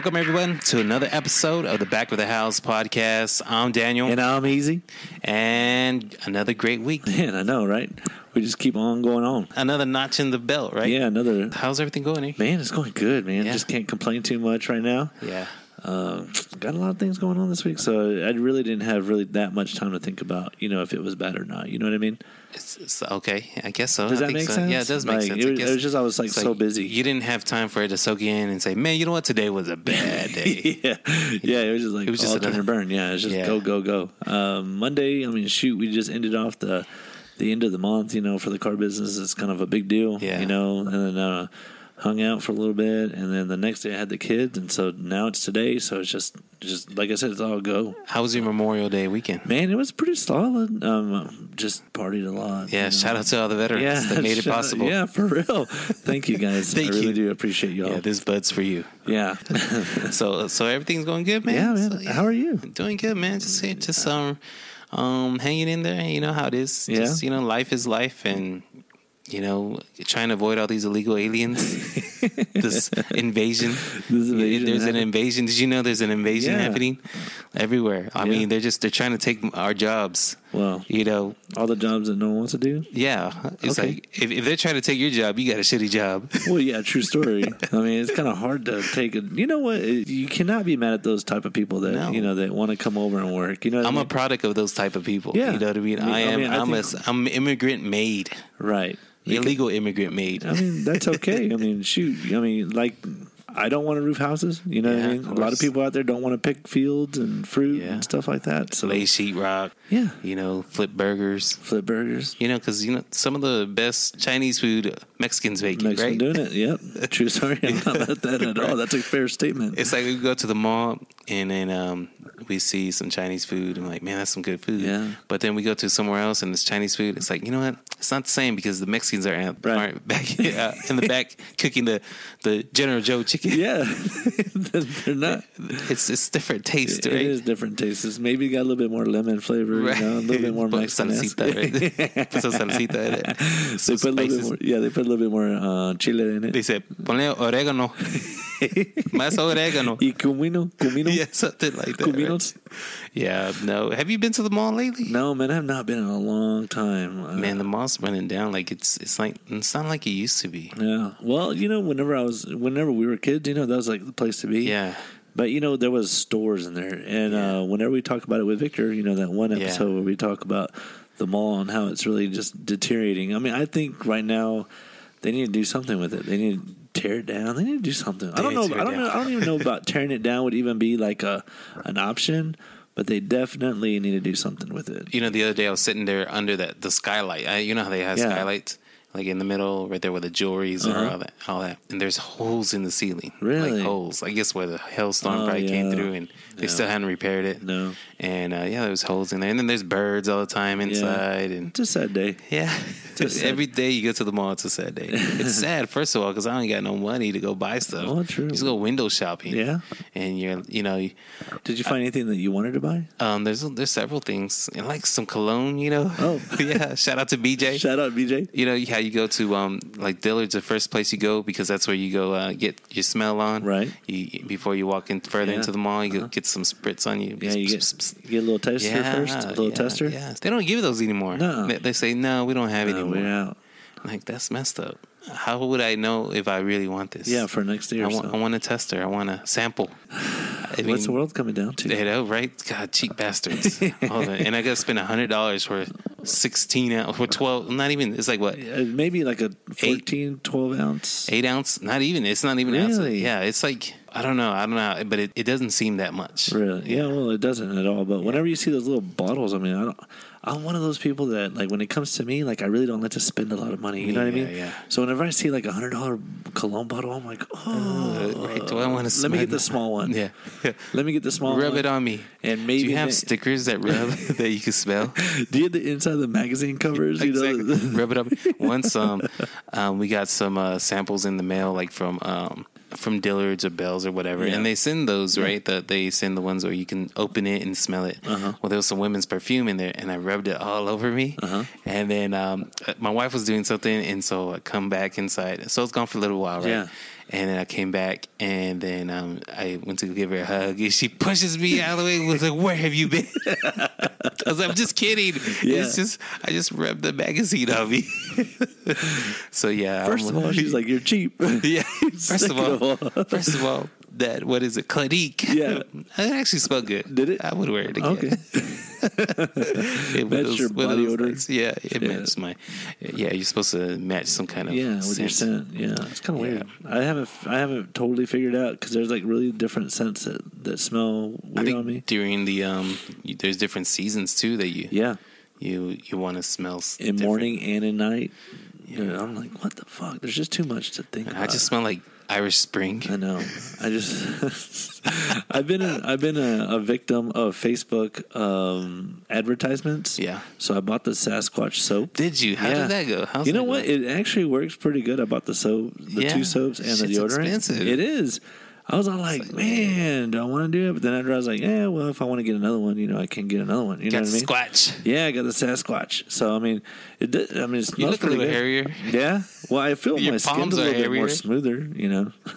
Welcome everyone to another episode of the Back of the House podcast. I'm Daniel, And I'm easy. and another great week, Man, I know, right? We just keep on going on. another notch in the belt, right? Yeah, another. How's everything going? Eh? Man, it's going good, man. Yeah. Just can't complain too much right now. Yeah, Um, got a lot of things going on this week, so I really didn't have really that much time to think about, you know, if it was bad or not. You know what I mean? it's, it's okay. I guess so. Does I that think make so. sense? Yeah, it does make Like, sense. It I was, guess it was just I was like so busy. You didn't have time for it to soak in and say, "Man, you know what? Today was a bad day." yeah, yeah. It was just like It was just all turn another- and burn. Yeah, it's just Yeah. go, go, go. Um, Monday, I mean, shoot, we just ended off the the end of the month. You know, for the car business, it's kind of a big deal. Yeah. you know, and then uh, hung out for a little bit, and then the next day I had the kids, and so now it's today. So it's just, just like I said, it's all go. How was your Memorial Day weekend? Man, it was pretty solid. Um, just partied a lot. Yeah, you know. shout out to all the veterans Yeah, that made it shout out- possible. Yeah, for real. Thank you guys. Thank I really you. do appreciate y'all. yeah, this bud's for you. yeah. So, so everything's going good, man. yeah, man. So, How are you? Doing good, man. Just just um um hanging in there. You know how it is. Yeah. Just, you know, life is life, and you know, trying to avoid all these illegal aliens. this invasion. This invasion There's an invasion. Did you know there's an invasion Yeah. happening everywhere? I Yeah. mean, they're just they're trying to take our jobs. Well, You know, all the jobs that no one wants to do. yeah. It's Okay. like if, if they're trying to take your job, you got a shitty job. Well, yeah, true story. I mean, it's kind of hard to take a. You know what? You cannot be mad at those type of people that No. you know that want to come over and work. You know, what I I'm a product of those type of people. Yeah. You know what I mean? I mean- I I am. mean, I'm a. I'm immigrant made. right. Illegal immigrant made. I mean, that's okay. I mean, shoot. I mean, like, I don't want to roof houses. You know Yeah, what I mean? A lot of people out there don't want to pick fields and fruit Yeah. and stuff like that. So, lay sheetrock, yeah, you know, flip burgers. flip burgers. You know, because you know some of the best Chinese food Mexicans make it, Mexican right? doing it. Yep. True story. I'm not at that at all. That's a fair statement. It's like we go to the mall and then um, we see some Chinese food and like, man, that's some good food. Yeah. But then we go to somewhere else and it's Chinese food. It's like, you know what? It's not the same because the Mexicans are Right. aren't back uh, in the back cooking the the General Joe chicken. yeah, they're not. It's it's different taste, It right? is different tastes. It's maybe got a little bit more lemon flavor, Right. you know, a little bit more Mexican. salsita, right? Put some salsita in it. They Some put a little bit more, yeah, they put little bit more uh, chile in it. Dice, ponle orégano. Más orégano. Y cumino, cumino, Yeah, something like that. right? Yeah, no. Have you been to the mall lately? No, man, I've not been in a long time. Uh, Man, the mall's running down. Like it's it's like it's not like it used to be. yeah. Well, you know, whenever I was, whenever we were kids, you know, that was like the place to be. Yeah, But you know, there was stores in there, and Yeah. uh, whenever we talk about it with Victor, you know, that one Yeah. episode where we talk about the mall and how it's really just deteriorating. I mean, I think right now they need to do something with it. They need to tear it down. They need to do something. I don't know. I don't know. I don't even know about tearing it down would even be like a an option. But they definitely need to do something with it. you know, the other day I was sitting there under that the skylight. I, you know how they have Yeah. skylights, like in the middle, right there where the jewelries Uh-huh. are, all that, all that. And there's holes in the ceiling, Really? like holes. I guess where the hailstorm Oh, probably came through, and they Yeah. still hadn't repaired it. No, And uh, yeah, there was holes in there, and then there's birds all the time inside, and it's a sad day. Yeah. Sad. Every day you go to the mall, it's a sad day. It's sad, first of all, because I don't got no money to go buy stuff. Oh, true. You just go window shopping. Yeah. And you're, you know, Did you find anything that you wanted to buy? um, there's there's several things, and like some cologne, you know. Oh. yeah. Shout out to BJ. Shout out, BJ. you know how you go to um like Dillard's, the first place you go because that's where you go uh, get your smell on. Right. You, before you walk in further Yeah. into the mall, you Uh-huh. get some spritz on you. Yeah, you get you get a little taster first, a little yeah, tester. Yeah. They don't give you those anymore. No. They, they say no, we don't have No, anymore. we're out. Like that's messed up. How would I know if I really want this? Yeah, for next year I or want, so. I want a tester. I want a sample. I What's the world coming down to? You know, right? God, cheap bastards. And I got to spend a hundred dollars for sixteen ounce for twelve. Not even. It's like what Maybe like a 14, 12 ounce. eight ounce? Not even. It's not even ounce. Really? Yeah, it's like I don't know. I don't know. But it, it doesn't seem that much. Really? Yeah, well, it doesn't at all. But whenever you see those little bottles, I mean, I don't. I'm one of those people that like when it comes to me, like I really don't like to spend a lot of money. You know what I mean? yeah. So whenever I see like a hundred dollar cologne bottle, I'm like, oh, Uh, do I want to? let me get the small one. Yeah. Let me get the small one. Rub one. it on me. And maybe do you have stickers that rub that you can smell? Do you have the inside of the magazine covers? You know, exactly. Rub it up. Once um, um, we got some uh, samples in the mail, like from um, from Dillard's or Bell's or whatever, Yeah. and they send those right. That they send the ones where you can open it and smell it. Uh-huh. Well, there was some women's perfume in there, and I rubbed it all over me. Uh-huh. And then um, my wife was doing something, and so I come back inside. So it's gone for a little while, right? Yeah. And then I came back, and then um, I went to give her a hug, and she pushes me out of the way. and Was like, "Where have you been?" I was like, "I'm just kidding. Yeah. It's just I just rubbed the magazine on me." so yeah. First I'm- of all, she's like, "You're cheap." yeah. First of all- first of all, that what is it? Clinique. Yeah. it actually smelled good. Did it? I would wear it again. Okay. It was- your body odor? things. Yeah, it Yeah. matched my. Yeah, you're supposed to match some kind of Yeah, with your scent. Yeah, it's kind of Yeah. weird. I haven't I haven't totally figured out because there's like really different scents that that smell I weird on me. during the um, you, there's different seasons too that you Yeah, you you want to smell in different. morning and in night. Dude, I'm like, what the fuck? There's just too much to think. And about. I just smell like Irish Spring. I know. I just I've been a, I've been a, a victim of Facebook um, advertisements. Yeah. So I bought the Sasquatch soap. Did you? How Yeah. did that go? How's you know what? It actually works pretty good. I bought the soap, the Yeah. two soaps, and the Shit's deodorant. expensive. It is. I was all like, man, do I want to do it? But then after I was like, yeah, well, if I want to get another one, you know, I can get another one. You know Got what I mean? squatch. Yeah, I got the Sasquatch. So I mean, it. Does, I mean, it You look a little good. hairier. Yeah. Well, I feel Your my skin's a little bit more smoother. You know.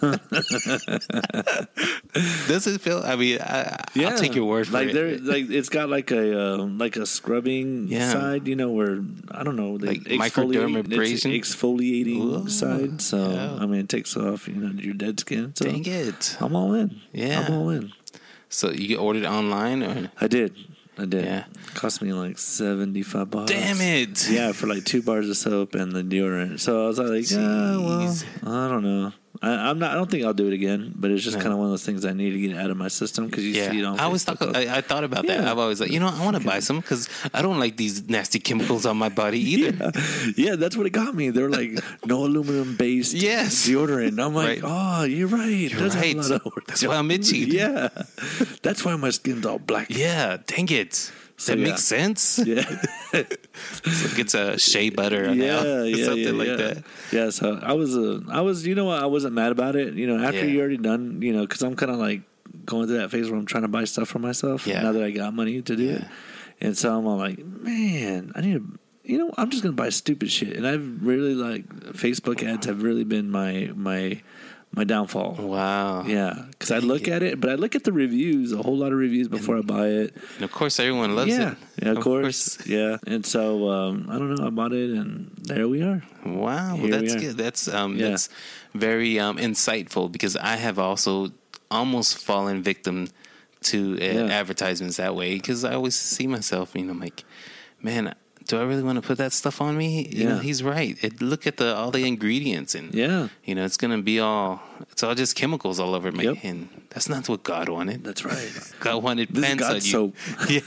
Does it feel? I mean, I, Yeah, I'll take your word for like it. There, like it's got like a uh, like a scrubbing Yeah. side, you know, where I don't know, they Like microdermabrasion? exfoliating Ooh, side. So yeah. I mean, it takes off you know your dead skin. So Dang it! I'm all in. Yeah. I'm all in. So you ordered online, or I did. I did. Yeah. Cost me like seventy five bucks. damn it! Yeah, for like two bars of soap and the deodorant. So I was like, yeah, well, I don't know. I, I'm not. I don't think I'll do it again. But it's just No. kind of one of those things I need to get out of my system because you Yeah, see it on. I always thought I, I thought about that. I've always like, you know, I want to buy some because I don't like these nasty chemicals on my body either. Yeah. yeah, that's what it got me. They're like, no aluminum based Yes. deodorant. I'm like, Right. oh, you're right. You're a right. of- That's why I'm itchy. Yeah, that's why my skin's all black. Yeah, dang it. So, that yeah. makes sense. Yeah, It's like it's a shea butter, yeah, now, yeah, something yeah, like yeah. that. Yeah, so I was, uh, I was, you know, what, I wasn't mad about it. You know, after you already done, you know, because I'm kind of like going through that phase where I'm trying to buy stuff for myself. Yeah. Now that I got money to do it, and so I'm all like, man, I need to. You know, I'm just gonna buy stupid shit, and I've really like Facebook ads have really been my my my downfall. Wow. Yeah, because I look at it, but I look at the reviews, a whole lot of reviews before I buy it. And of course, everyone loves yeah, it. yeah, of, course. yeah. And so um, I don't know, I bought it, and there we are. Wow, Here we that's are. good. That's um, Yeah. that's very um, insightful because I have also almost fallen victim to uh, Yeah. advertisements that way because I always see myself, you know, I'm like, man, do I really want to put that stuff on me? You know, he's right. It, look at the all the ingredients and Yeah, you know, it's gonna be all it's all just chemicals all over me, Yep. and that's not what God wanted. that's right. God wanted This is pants on you. soap. Yeah.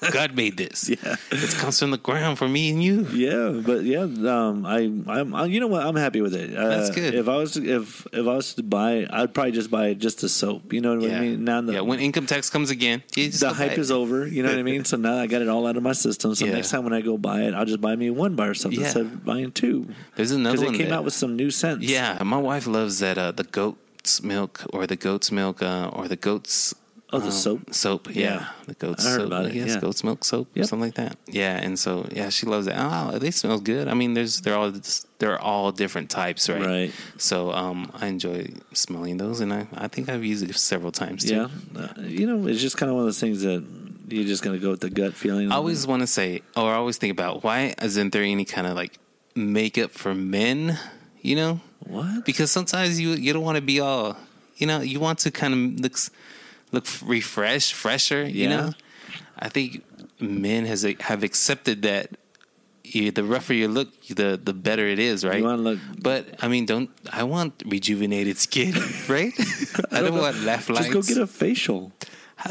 God made this. Yeah. It comes from the ground for me and you. Yeah, but yeah, um, I, I'm, I, you know what? I'm happy with it. Uh, That's good. If I was, if if I was to buy, I'd probably just buy just the soap. You know what I mean? Now the, yeah, when income tax comes again, the hype is over. You know what I mean? So now I got it all out of my system. So Yeah. next time when I go buy it, I'll just buy me one bar or something Yeah. instead of buying two. There's another Because one it came that- out with some new scents. Yeah, my wife loves that uh, the goat's milk or the goat's milk uh, or the goat's Oh, the um, soap? Soap, yeah, Yeah. the goat's I heard soap. about it, guess yeah. goat's milk soap, Yep. something like that. Yeah, and so yeah, she loves it. Oh, they smell good. I mean, there's they're all they're all different types, right? Right. So um, I enjoy smelling those, and I I think I've used it several times too. Yeah. Uh, you know, it's just kind of one of those things that you're just going to go with the gut feeling. I always want to say, or I always think about why isn't there any kind of like makeup for men? You know, What? because sometimes you you don't want to be all, you know, you want to kind of look look refresh, fresher. You Yeah. know, I think men has have accepted that. You, the rougher you look, the the better it is, right? You look- but I mean, don't I want rejuvenated skin, right? I don't want laugh lines. Just go get a facial.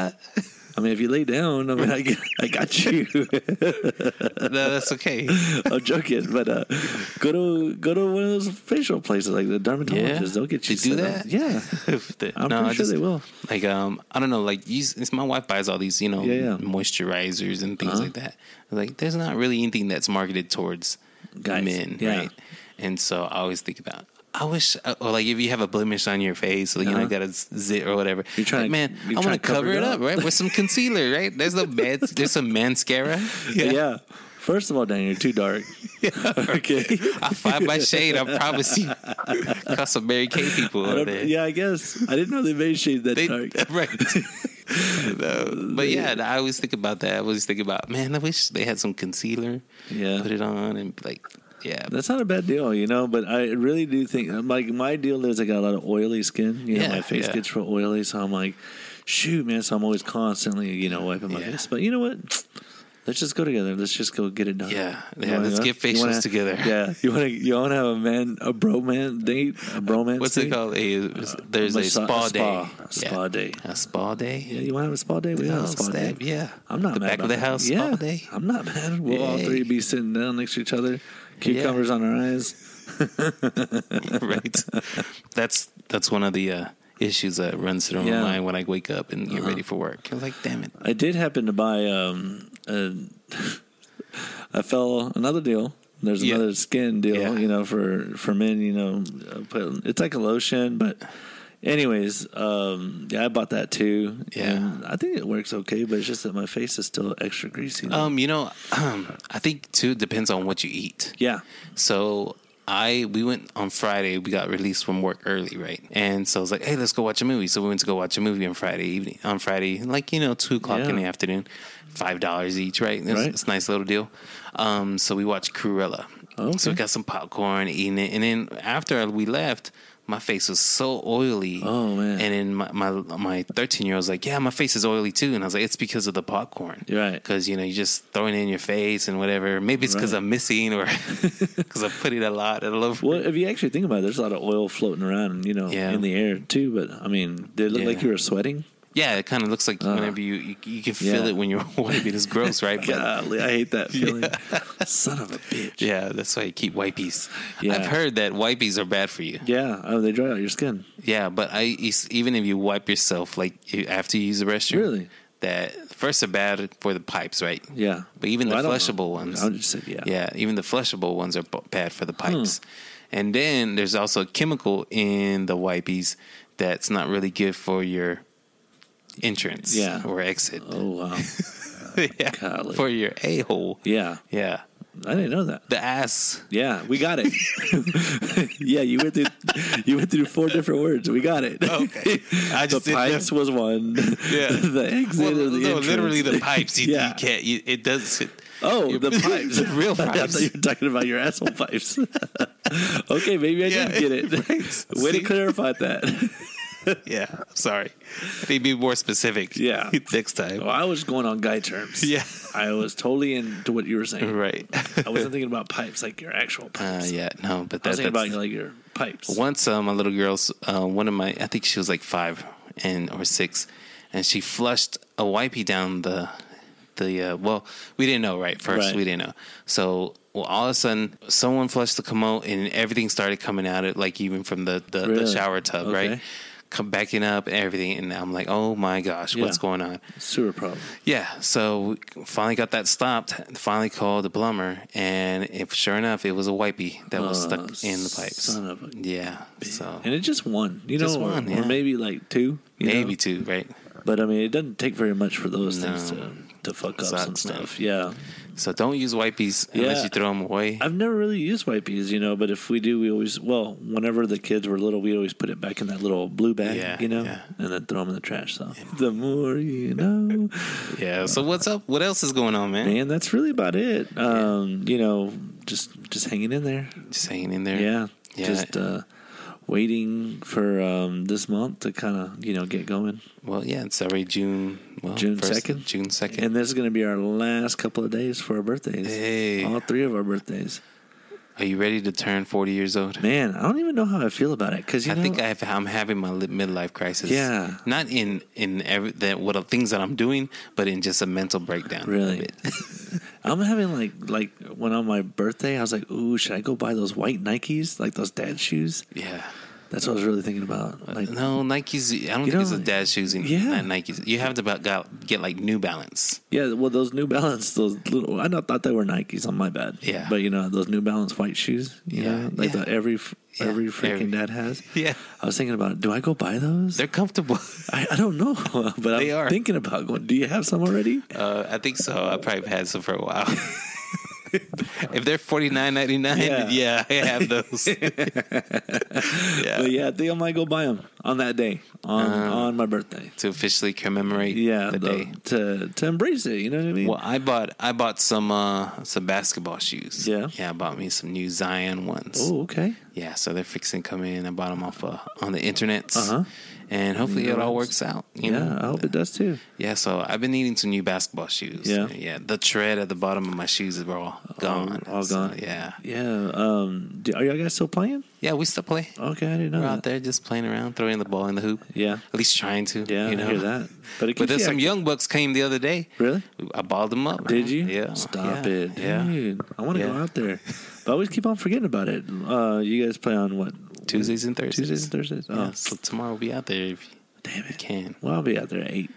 I mean, if you lay down, I mean, I, get, I got you. no, that's okay. I'm joking, but uh, go to go to one of those facial places like the dermatologist. Yeah? They'll get you. They do set up. that? Yeah, I'm no, pretty I sure they will. Like um, I don't know. Like you, it's my wife buys all these, you know, Yeah, yeah. moisturizers and things Uh-huh. like that. Like, there's not really anything that's marketed towards Guys, men, yeah. right? And so I always think about. I wish, uh, or like if you have a blemish on your face, like, you know, Uh-huh. got a zit or whatever. You're trying like, to- man, I want to cover it up, right? With some concealer, right? There's no man, there's some mascara. Yeah. First of all, Dan, you're too dark. okay. I find my shade. I promise you. Cause some Mary Kay people there. yeah, I guess I didn't know they made shade that They, dark. right. No, but yeah, I always think about that. I always think about, man, I wish they had some concealer. Yeah. Put it on and like, yeah. That's not a bad deal, you know. But I really do think, like, my deal is I got a lot of oily skin. You know, Yeah, my face yeah. gets real oily, so I'm like, shoot, man. So I'm always constantly, you know, wiping my Yeah. face. But you know what? Let's just go together. Let's just go get it done. Yeah. Yeah, wanna let's get You wanna- together. Yeah, you want to you want to have a man a bro man date a bromance. What's date? it called? A, there's a massa- spa, a day. spa- a spa Yeah. day. A spa day. Yeah, you want to have a spa day? We have Oh, a spa day. Yeah. I'm not the mad back of the house Yeah, spa day. I'm not mad. We'll all three be sitting down next to each other, cucumbers on our eyes. right. That's that's one of the uh, issues that runs through Yeah. my mind when I wake up and get Uh-huh. ready for work. I'm like, damn it. I did happen to buy um a, I fell another deal. There's Yeah. another skin deal, Yeah. you know, for for men, you know, uh, put, it's like a lotion, but anyways, um yeah, I bought that too. Yeah. I think it works okay, but it's just that my face is still extra greasy. though. Um, you know, um, I think too it depends on what you eat. yeah. So I we went on Friday. We got released from work early, right? And so I was like, hey, let's go watch a movie. So we went to go watch a movie on Friday evening. On Friday, like you know, two o'clock in the afternoon, five dollars each, right? It's, Right. it's a nice little deal. Um, so we watched Cruella. Okay. So we got some popcorn, eating it, and then after we left. My face was so oily. Oh, man. And then my my my thirteen year old was like, "Yeah, my face is oily too." And I was like, "It's because of the popcorn." Right. Because you know you're just throwing it in your face and whatever. Maybe it's because Right. I'm missing or because I put it a lot. I love. Well, if you actually think about it, there's a lot of oil floating around, you know, Yeah. in the air too. But I mean, did it look Yeah. like you were sweating? Yeah, it kind of looks like Uh, whenever you, you you can feel yeah. it when you're wiping. It's gross, right? But Golly, I hate that feeling. Son of a bitch. yeah, that's why you keep wipies. Yeah. I've heard that wipies are bad for you. Yeah, oh, they dry out your skin. Yeah, but I even if you wipe yourself like after you use the restroom, Really? that first are bad for the pipes, right? Yeah, But even Well, the flushable ones, I just said yeah. yeah, even the flushable ones are b- bad for the Hmm. pipes. And then there's also a chemical in the wipies that's not really good for your entrance Yeah. or exit. Oh wow. yeah. Golly. For your a hole. Yeah, Yeah. I didn't know that. The ass. Yeah, we got it. yeah, you went through you went through four different words. We got it. Okay. I the just didn't pipes was one. Yeah. the exit Well, or the no, entrance. literally the pipes. You, yeah. you can't. You, it does. It, Oh, the pipes. The real I thought pipes. you were talking about your asshole pipes. okay, maybe I Yeah, did get it. right. Way See? to clarify that. yeah. Sorry. I need to be more specific. Yeah. Next time. Well, I was going on guy terms. Yeah. I was totally into what you were saying. Right. I wasn't thinking about pipes like your actual Uh, pipes. yeah. No, but I was thinking that's about like your pipes. once. Uh, my little girl's. Uh, one of my. I think she was like five and or six, and she flushed a wipey down the. The uh, well, we didn't know right first. Right. We didn't know. So well, all of a sudden, someone flushed the commode, and everything started coming out. It like even from the the, the shower tub, right? Come backing up and everything, and I'm like, oh my gosh, what's going on? Sewer problem. Yeah, so we finally got that stopped. Finally called the plumber, and if sure enough, it was a wipey that was Oh, stuck uh, in the pipes. son of a yeah, so And it's just one, you Just know, or, one, or yeah. maybe like two. you know? maybe two, right? But I mean, it doesn't take very much for those things to, to fuck up Sucks, some man. stuff. Yeah. So don't use wipies unless you throw them away. I've never really used wipies, you know, but if we do, we always, well, whenever the kids were little, we always put it back in that little blue bag, Yeah, you know, yeah. and then throw them in the trash. So the more you know. yeah. So what's up? What else is going on, man? Man, that's really about it. Um, You know, just just hanging in there. Just hanging in there. Yeah. Yeah. Just uh, waiting for um, this month to kind of, you know, get going. Well, yeah. It's already June. Well, June 2nd? June second. And this is going to be our last couple of days for our birthdays. Hey. All three of our birthdays. Are you ready to turn forty years old? Man, I don't even know how I feel about it because I know, think I have, I'm having my midlife crisis. Yeah. not in in every that what are things that I'm doing, but in just a mental breakdown. a Really? bit. I'm having like like when on my birthday, I was like, "Ooh, should I go buy those white Nikes, like those dad shoes?" yeah, That's what I was really thinking about. Like, No, Nikes. I don't think it's know, a dad shoes. In, yeah. Nikes. You have to got, get like New Balance. yeah, well, those New Balance, those little, I not thought they were Nikes on my bad. Yeah. But, you know, those New Balance white shoes, you Yeah, know, like yeah. the every, Yeah, every freaking every- dad has. Yeah, I was thinking about, do I go buy those? they're comfortable. I, I don't know, but They I'm are. thinking about going. Do you have some already? uh, I think so. I probably had some for a while. if they're forty nine ninety nine, Yeah. yeah, I have those. yeah. But yeah, I think I might go buy them on that day, on Uh, on my birthday. to officially commemorate Yeah, the the- day. to to embrace it. You know what I mean? Well, I bought I bought some uh some basketball shoes. Yeah? yeah, I bought me some new Zion ones. oh, okay. Yeah, so they're fixing to come in. I bought them off uh, on the internet, Uh-huh. And hopefully it all works out. You yeah, know? I hope it does too. Yeah, so I've been needing some new basketball shoes. Yeah. yeah. The tread at the bottom of my shoes is all gone. all So, gone. yeah, Yeah. Um. Do, are y'all guys still playing? yeah. We still play. Okay, I didn't know We're that. out there just playing around, throwing the ball in the hoop. Yeah. At least trying to. Yeah, you know? I hear that. But it But there's some active. young bucks came the other day. Really? I balled them up. Did man. you? Yeah. Stop yeah, it, Yeah. dude. I want to go out there, but I always keep on forgetting about it. Uh, you guys play on what? Tuesdays and Thursdays. Tuesdays and Thursdays. Oh, Yeah, so tomorrow we'll be out there if damn you it. can Well, I'll be out there at eight.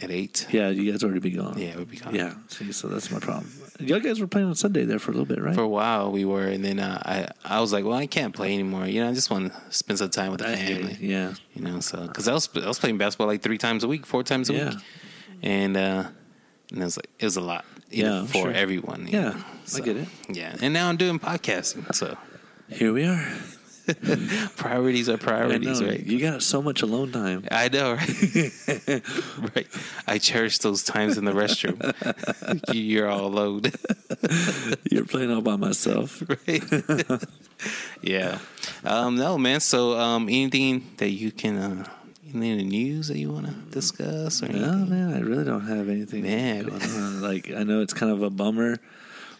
at eight. Yeah, you guys already be gone. Yeah, we'll be gone. Yeah. See, so that's my problem. Y'all guys were playing on Sunday there for a little bit, right? For a while we were, and then uh, I I was like, well, I can't play anymore. You know, I just want to spend some time with the I family. Yeah. You know, so because I was I was playing basketball like three times a week, four times a Yeah. week, and uh, and it was like it was a lot. You Yeah, know, I'm for sure. everyone. you Yeah, know. I get it. Yeah, and now I'm doing podcasting, so Here we are. priorities are priorities, right? You got so much alone time. I know, right? right. I cherish those times in the restroom. You- You're all alone, You're playing all by myself. right? yeah. Um, no, man. So, um, anything that you can, uh, any in the news that you want to discuss or No, anything? man, I really don't have anything Man. Like, I know it's kind of a bummer,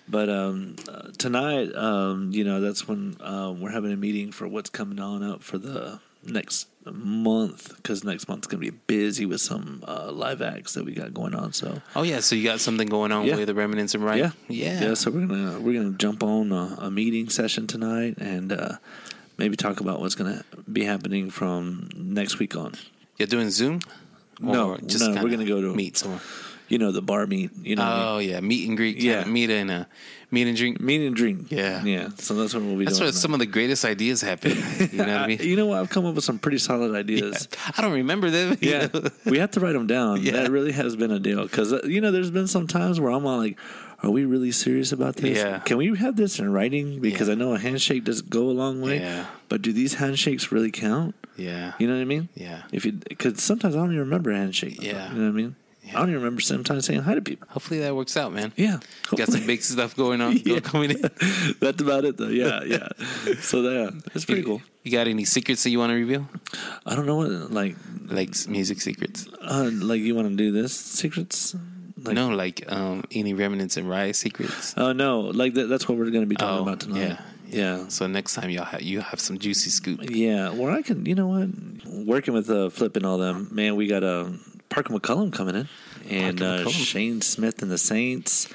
but um, uh, tonight, um, you know, that's when uh, we're having a meeting for what's coming on up for the next month because next month's gonna be busy with some uh, live acts that we got going on. So Oh yeah, so you got something going on Yeah. with the remnants and right? yeah, yeah, yeah. So we're gonna we're gonna jump on a, a meeting session tonight and uh, maybe talk about what's gonna be happening from next week on. You're doing Zoom? No, Or no, we're gonna go to- meet somewhere. You know, the bar meet. You know, what I mean? Oh yeah, meet and greet. Yeah. Yeah, meet and uh, meet and drink. meet and drink. Yeah. yeah. So that's what we'll be That's doing. where some of the greatest ideas happen. You know what I mean? you know what? I've come up with some pretty solid ideas. I don't remember them. Yeah, we have to write them down. Yeah. That really has been a deal because you know there's been some times where I'm all like, "Are we really serious about this? Yeah. Can we have this in writing? Because Yeah. I know a handshake does go a long way. Yeah. But do these handshakes really count? yeah. You know what I mean? Yeah. If you because sometimes I don't even remember a handshake. Yeah. You know what I mean? I don't even remember sometimes saying hi to people. Hopefully that works out, man. Yeah. Got some big stuff going on Yeah. coming in. That's about it though. Yeah, yeah. So yeah, it's pretty cool. You got any secrets that you want to reveal? I don't know what like Like s- music secrets? uh, like you want to do this secrets. Like, no, like um, any remnants and riot secrets. Oh no, like that, that's what we're going to be talking Oh, about tonight. yeah. yeah, So next time y'all have, you have some juicy scoop. yeah. Well, I can. You know what? Working with uh, Flip and all them, man. We got uh, Parker McCollum coming in, and uh, Shane Smith and the Saints,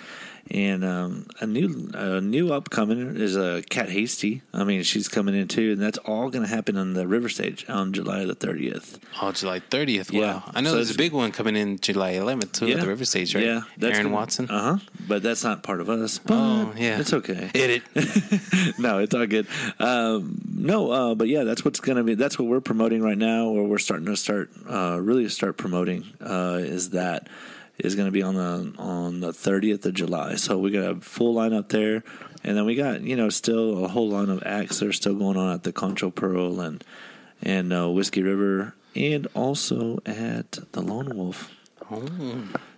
and um, a new a new upcoming is uh, Kat Hasty. I mean, she's coming in too, and that's all going to happen on the River Stage on July the thirtieth. Oh, July 30th. Wow. Yeah. I know So there's a big one coming in July 11th, too, at the River Stage, right? Yeah, that's Aaron Watson. Uh huh. But that's not part of us. But Oh, yeah. it's okay. Hit it. no, it's all good. Um, no, uh, but yeah, that's what's going to be. That's what we're promoting right now, or we're starting to start uh, really start promoting. Uh, is that is going to be on the on the thirtieth of July. So we got a full lineup there, and then we got you know still a whole line of acts that are still going on at the Concho Pearl and and uh, Whiskey River, and also at the Lone Wolf. Oh.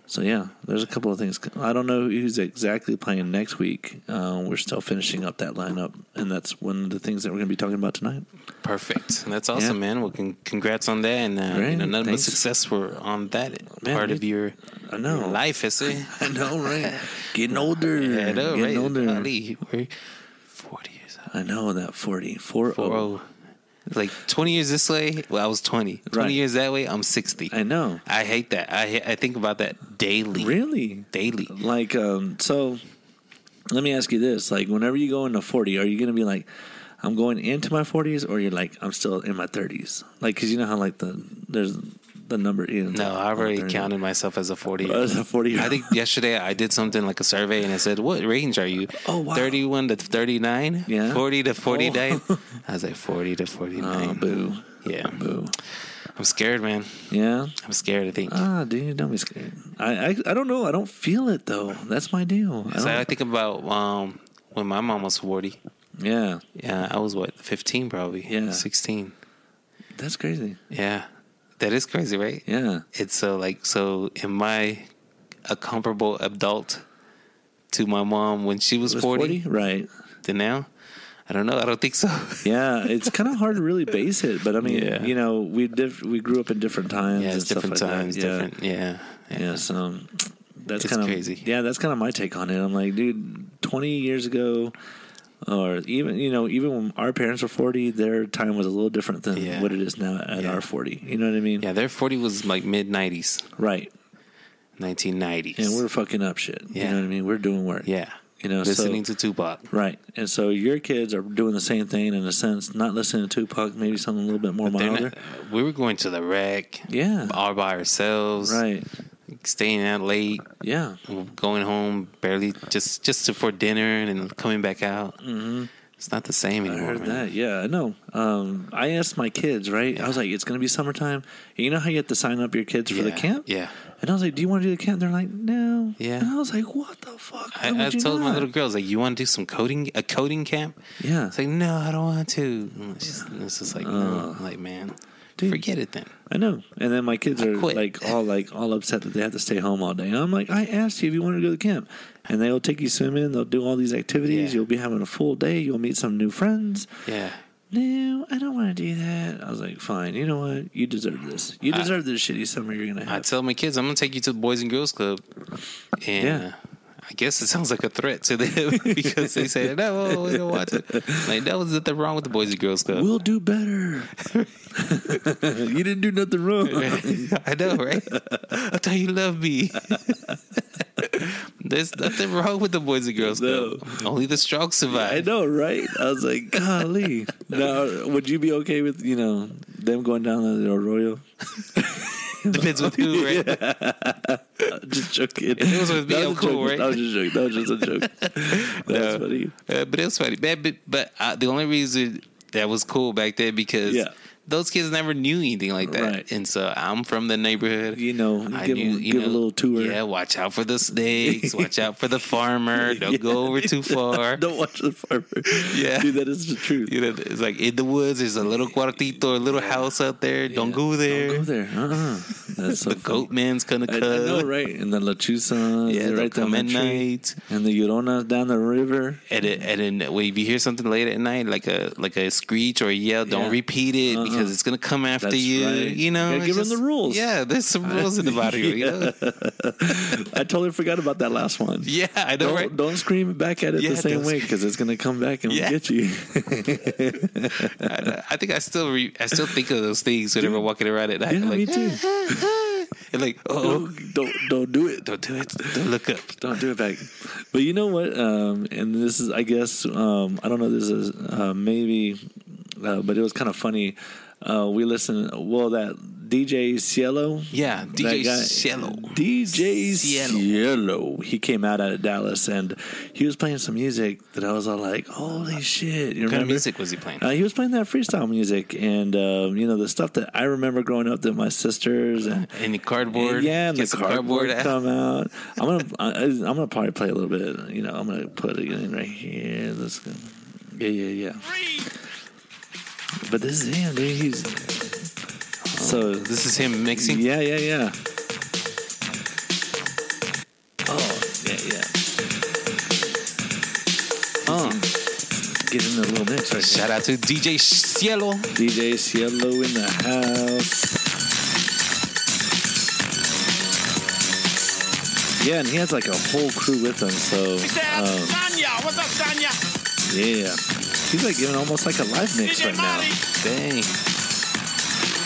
So yeah, there's a couple of things. I don't know who's exactly playing next week. Uh, we're still finishing up that lineup, and that's one of the things that we're going to be talking about tonight. Perfect. That's awesome, Yeah. man. Well, con- congrats on that. And, uh, you know, nothing thanks. but success for on that Man, part of your, I know. your life, I see. I know, right? Getting older. Yeah, I know, getting right? older. We're 40 years old. I know that 40. Four, Four, oh. oh. Like 20 years this way, well, I was 20. 20 Right. years that way, I'm 60. I know. I hate that. I I think about that daily. Really? Daily. Like, um, so let me ask you this: like, whenever you go into 40, are you going to be like, I'm going into my 40s, or you're like I'm still in my 30s. Like, because you know how like the there's the number in. No, I already counted myself as a 40. As a 40 I think yesterday I did something like a survey and it said, What range are you? Oh, wow. 31 to 39? Yeah. 40 to 49? Oh. I was like, 40 to 49. Oh, boo. Yeah. Boo. I'm scared, man. Yeah. I'm scared, I think. Ah, dude, don't be scared. I, I I don't know. I don't feel it though. That's my deal. I so I think about um, when my mom was 40. yeah, Yeah, I was what, 15 probably? Yeah. 16. that's crazy. Yeah. That is crazy, right? Yeah. It's so like, so am I a comparable adult to my mom when she was, Was 40, 40? Right. to now? I don't know. I don't think so. Yeah, it's kind of hard to really base it, but I mean, Yeah. you know, we diff- we grew up in different times. yeah, and it's stuff different like times, That. Yeah. different. Yeah. Yeah, so that's kind of crazy. Yeah, that's kind of my take on it. I'm like, dude, 20 years ago, or even you know, even when our parents were 40, their time was a little different than Yeah. what it is now at Yeah. our 40. You know what I mean? Yeah, their 40 was like mid 90s, Right. 1990s. And we're fucking up shit. yeah. You know what I mean? We're doing work. yeah, You know, listening so, to Tupac. right. And so your kids are doing the same thing in a sense, not listening to Tupac, maybe something a little bit more milder. not- we were going to the rec, yeah. all by ourselves, Right. Staying out late, Yeah. going home barely just just for dinner and then coming back out. Mm-hmm. It's not the same anymore. I heard man. that. Yeah, I know. Um, I asked my kids, right? I was like, it's going to be summertime. You know how you have to sign up your kids for the camp? Yeah. And I was like, do you want to do the camp? They're like, no. Yeah. And I was like, what the fuck? Why I, I told my little girls like, "You want to do some coding, a coding camp?" Yeah. It's like, "No, I don't want to." It's just, it's just like, no. I'm like, man, Dude. forget it then. I know. And then my kids I are quit. like all like all upset that they have to stay home all day. And I'm like, I asked you if you wanted to go to the camp. And they'll take you swimming, they'll do all these activities, Yeah. you'll be having a full day, you'll meet some new friends. Yeah. No, I don't want to do that. I was like, fine, you know what? You deserve this. You I- deserve this shitty summer you're gonna have. I tell my kids, I'm gonna take you to the Boys and Girls Club, and Yeah. uh, I guess it sounds like a threat to them because they say, "No, we don't want it." Like, that was nothing wrong with the Boys and Girls Club. We'll do better. you didn't do nothing wrong. I know, right? I thought you loved me. There's nothing wrong with the Boys and Girls No. Club. Only the strong survive. I know, right? I was like, golly. Now, would you be okay with you know them going down the Arroyo? Depends with who, right? just joking. If it was with me, I'm was cool, joke. right? That was just a joke. That was just a joke. That was No. funny. Uh, but it was funny, man. But, but uh, the only reason that was cool back then because Yeah. Those kids never knew anything like that, Right. and so I'm from the neighborhood. You know, I give, knew, them, you give know, a little tour. Yeah, watch out for the snakes. watch out for the farmer. Don't go over too far. Don't watch the farmer. Yeah. Dude, that is the truth. You know, it's like in the woods. There's a little cuartito, a little house out there. Don't go there. Don't go there. Uh-uh. That's so The goat man's gonna cut. I know, right? And the lechuzas, Yeah, right come the at night. And the lloronas down the river. And it, and then when you hear something late at night, like a like a screech or a yell, don't Yeah. repeat it Uh-uh. Because it's gonna come after That's you. right. You know, it's give 'em the rules. Yeah, there's some rules in the body. You know? I totally forgot about that last one. Yeah, I know, Don't, right? don't scream back at it Yeah, the same way because it's gonna come back and Yeah. get you. I, I think I still re, I still think of those things whenever walking around at night. Yeah, like, me too. and like, oh, don't, don't don't do it. don't do it. Don't look up. Don't do it back. But you know what? Um, and this is, I guess, um, I don't know. This is uh, maybe, uh, but it was kind of funny. Uh, we listen. Well, that DJ Cielo. Yeah, DJ guy- Cielo. DJ Cielo. Cielo. He came out out of Dallas and he was playing some music that I was all like, "Holy shit!" You What kind of music was he playing? Uh, he was playing that freestyle music, and um, you know the stuff that I remember growing up that my sisters and the cardboard? yeah, and the some cardboard, out. come out. I'm gonna I, I'm gonna probably play a little bit. You know, I'm gonna put it in right here. Let's go. Yeah, yeah, yeah. But this is him, dude. He's so This is him mixing. yeah, yeah, yeah. Oh, yeah, yeah. Oh, Get in the little mix right here. shout out to DJ Cielo. DJ Cielo in the house. Yeah, and he has like a whole crew with him. So, um, Sanya, what's up, Sanya? yeah, he's like giving almost like a live mix DJ right now. Dang.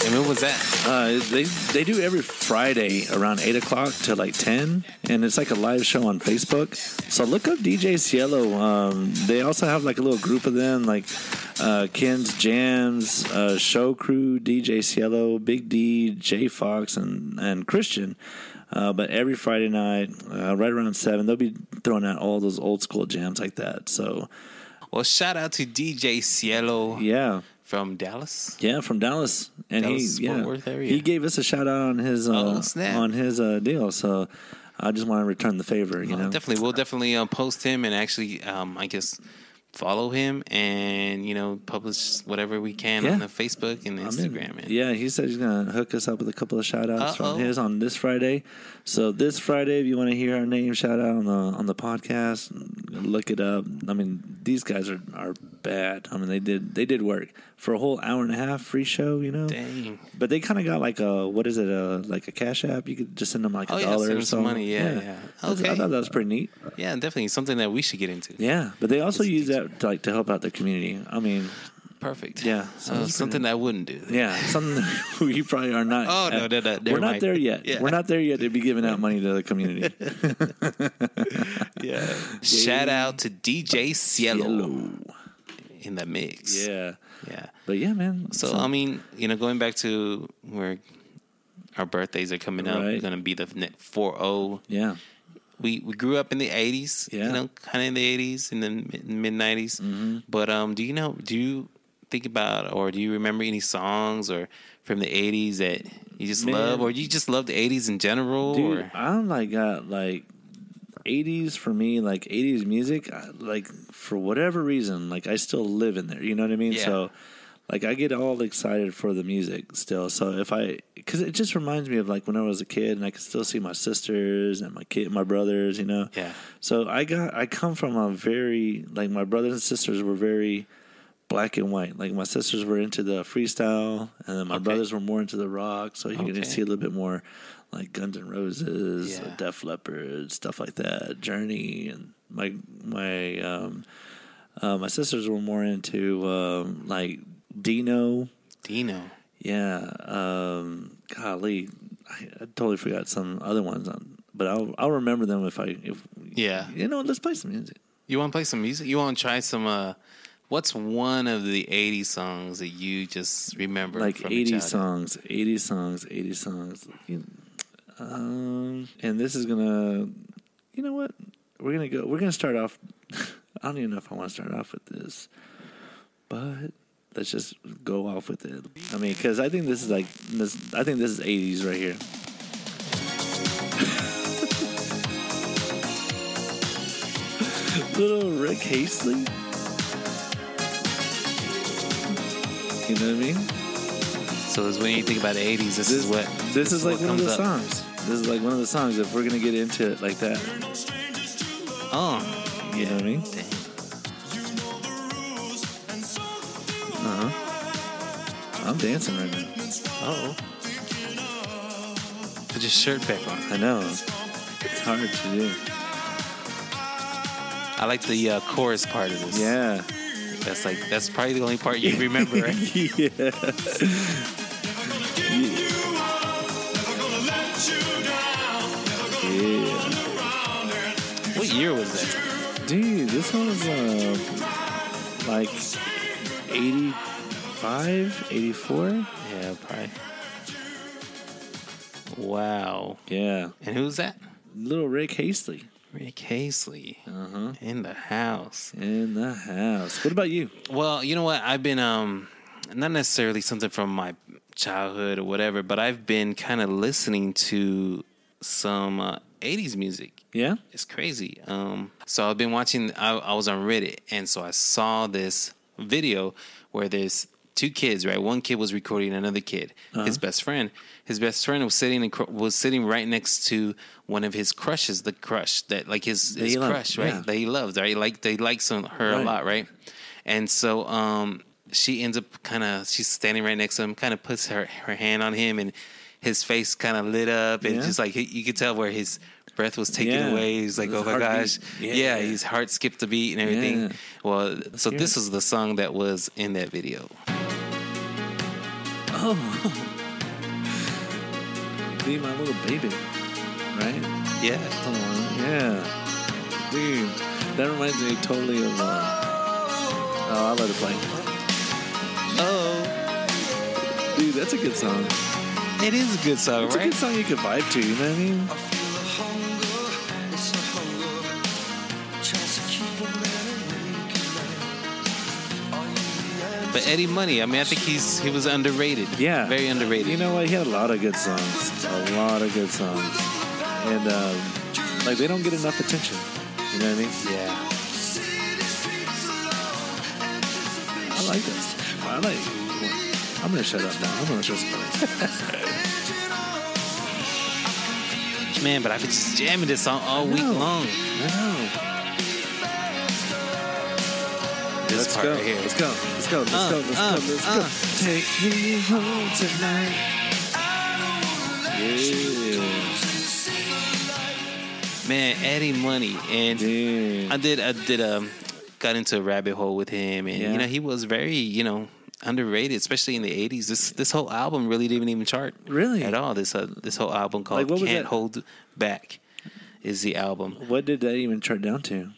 And when was that? Uh, they they do every Friday around eight o'clock to like ten, and it's like a live show on Facebook. So look up DJ Cielo. Um, they also have like a little group of them. Like uh, Ken's Jams, uh, Show Crew, DJ Cielo, Big D, J Fox, and and Christian. Uh, but every Friday night, uh, right around seven, they'll be throwing out all those old school jams like that. So Well, shout out to DJ Cielo yeah, from Dallas. yeah, from Dallas, and Dallas, he yeah Worth area. he gave us a shout out on his uh, Oh, on his uh, deal. So I just want to return the favor. You Uh, know, definitely, we'll definitely uh, post him and actually, um, I guess, follow him and you know publish whatever we can Yeah. on the Facebook and I'm in. Instagram. Yeah, he said he's gonna hook us up with a couple of shout outs Uh-oh. from his on this Friday. So this Friday, if you want to hear our name shout out on the on the podcast, look it up. I mean, these guys are are bad. I mean, they did they did work for a whole hour and a half free show. You know, Dang. but they kind of got like a what is it? A like a cash app. You could just send them like a Oh, yeah, dollar send or something. money. Yeah, yeah. I was- I thought that was pretty neat. Yeah, definitely something that we should get into. Yeah, but they also use that to, like to help out the community. I mean, Perfect. Yeah, So so something that I wouldn't do. Yeah, something we probably are not. Oh, no, no, no, we're not mind. there yet. Yeah. We're not there yet to be giving out money to the community. Yeah. Shout out to DJ Cielo Yellow. in the mix. Yeah, Yeah. but yeah, man. So I mean, you know, going back to where our birthdays are coming up, we're gonna be the four zero. yeah, We we grew up in the eighties, Yeah. you know, kind of in the eighties, in the mid 90s Mm-hmm. But um, do you know? Do you think about or do you remember any songs or from the eighties that you just Man. love, or you just love the eighties in general? dude, or I'm like got like. 80s for me like 80s music like for whatever reason like i still live in there you know what i mean Yeah. so like i get all excited for the music still so if i because it just reminds me of like when i was a kid and i could still see my sisters and my kid my brothers you know yeah, So I got I come from a very like my brothers and sisters were very black and white. Like my sisters were into the freestyle and then my Okay. brothers were more into the rock. So you're Okay. can see a little bit more like Guns N' Roses, Yeah. Def Leppard, stuff like that, Journey and my my um uh, my sisters were more into um like Dino. Dino. Yeah, um golly, I, I totally forgot some other ones on but I'll I'll remember them if I if Yeah, you know, let's play some music. you want to play some music? You want to try some? uh What's one of the 80 songs that you just remember? Like from 80 songs, 80 songs, 80 songs. Um, and this is gonna, you know what? We're gonna go. We're gonna start off. I don't even know if I want to start off with this, but let's just go off with it. I mean, because I think this is like this. I think this is 80s right here. Little Rick Astley. You know what I mean? So it's when you think about the '80s, this, is what This is like what one of the up. songs. This is like one of the songs. If we're gonna get into it like that, Oh, you know what I mean? dang. Uh huh. I'm dancing right now. Oh. Put your shirt back on. I know. It's hard to do. I like the uh, chorus part of this. Yeah. That's like that's probably the only part you remember, right? yeah. Yeah. what year was that? Dude, this one was uh, like 85, 84. Yeah, probably. Wow. Yeah. And who's that? Little Rick Astley Rick Astley Uh huh. in the house. in the house. What about you? Well, you know what? I've been um not necessarily something from my childhood or whatever, but I've been kind of listening to some uh, 80s music. Yeah. It's crazy. Um, so I've been watching. I, I was on Reddit, and so I saw this video where there's two kids. Right, one kid was recording another kid, his best friend. His best friend was sitting in, was sitting right next to one of his crushes, the crush that like his, That his he loved, crush, right? yeah. That he loves, right? Like they like some her a lot, right? And so um, she ends up kind of she's standing right next to him, kind of puts her her hand on him, and his face kind of lit up, and Yeah. just like you could tell where his breath was taken Yeah. away. He's like, oh my gosh, Yeah. yeah. his heart skipped a beat and everything. Yeah. Well, so this is the song that was in that video. Oh. Be my little baby. Right? Yeah, Come on. Yeah. Dude. That reminds me totally of. Uh, oh, I'll let it play. oh. Dude, that's a good song. It is a good song, It's a good song you can vibe to. You know what I mean? But Eddie Money, I mean, I think he's he was underrated. Yeah, very underrated. You know what? He had a lot of good songs. A lot of good songs, and um, like they don't get enough attention. You know what I mean? yeah. I like this. I like. I'm gonna shut up now. I'm gonna just play. Man, but I've been just jamming this song all week long. I know. This Let's part go. right here. Let's go. Let's go. Let's Uh, go. Let's uh, go. Let's uh. go. Take me home tonight. Yeah. Man, Eddie Money, and Yeah. I did I did um got into a rabbit hole with him, and Yeah. you know he was very you know underrated, especially in the '80s. This this whole album really didn't even chart Really? at all. This uh, this whole album called Like, "Can't? Hold Back" is the album. What did that even chart down to?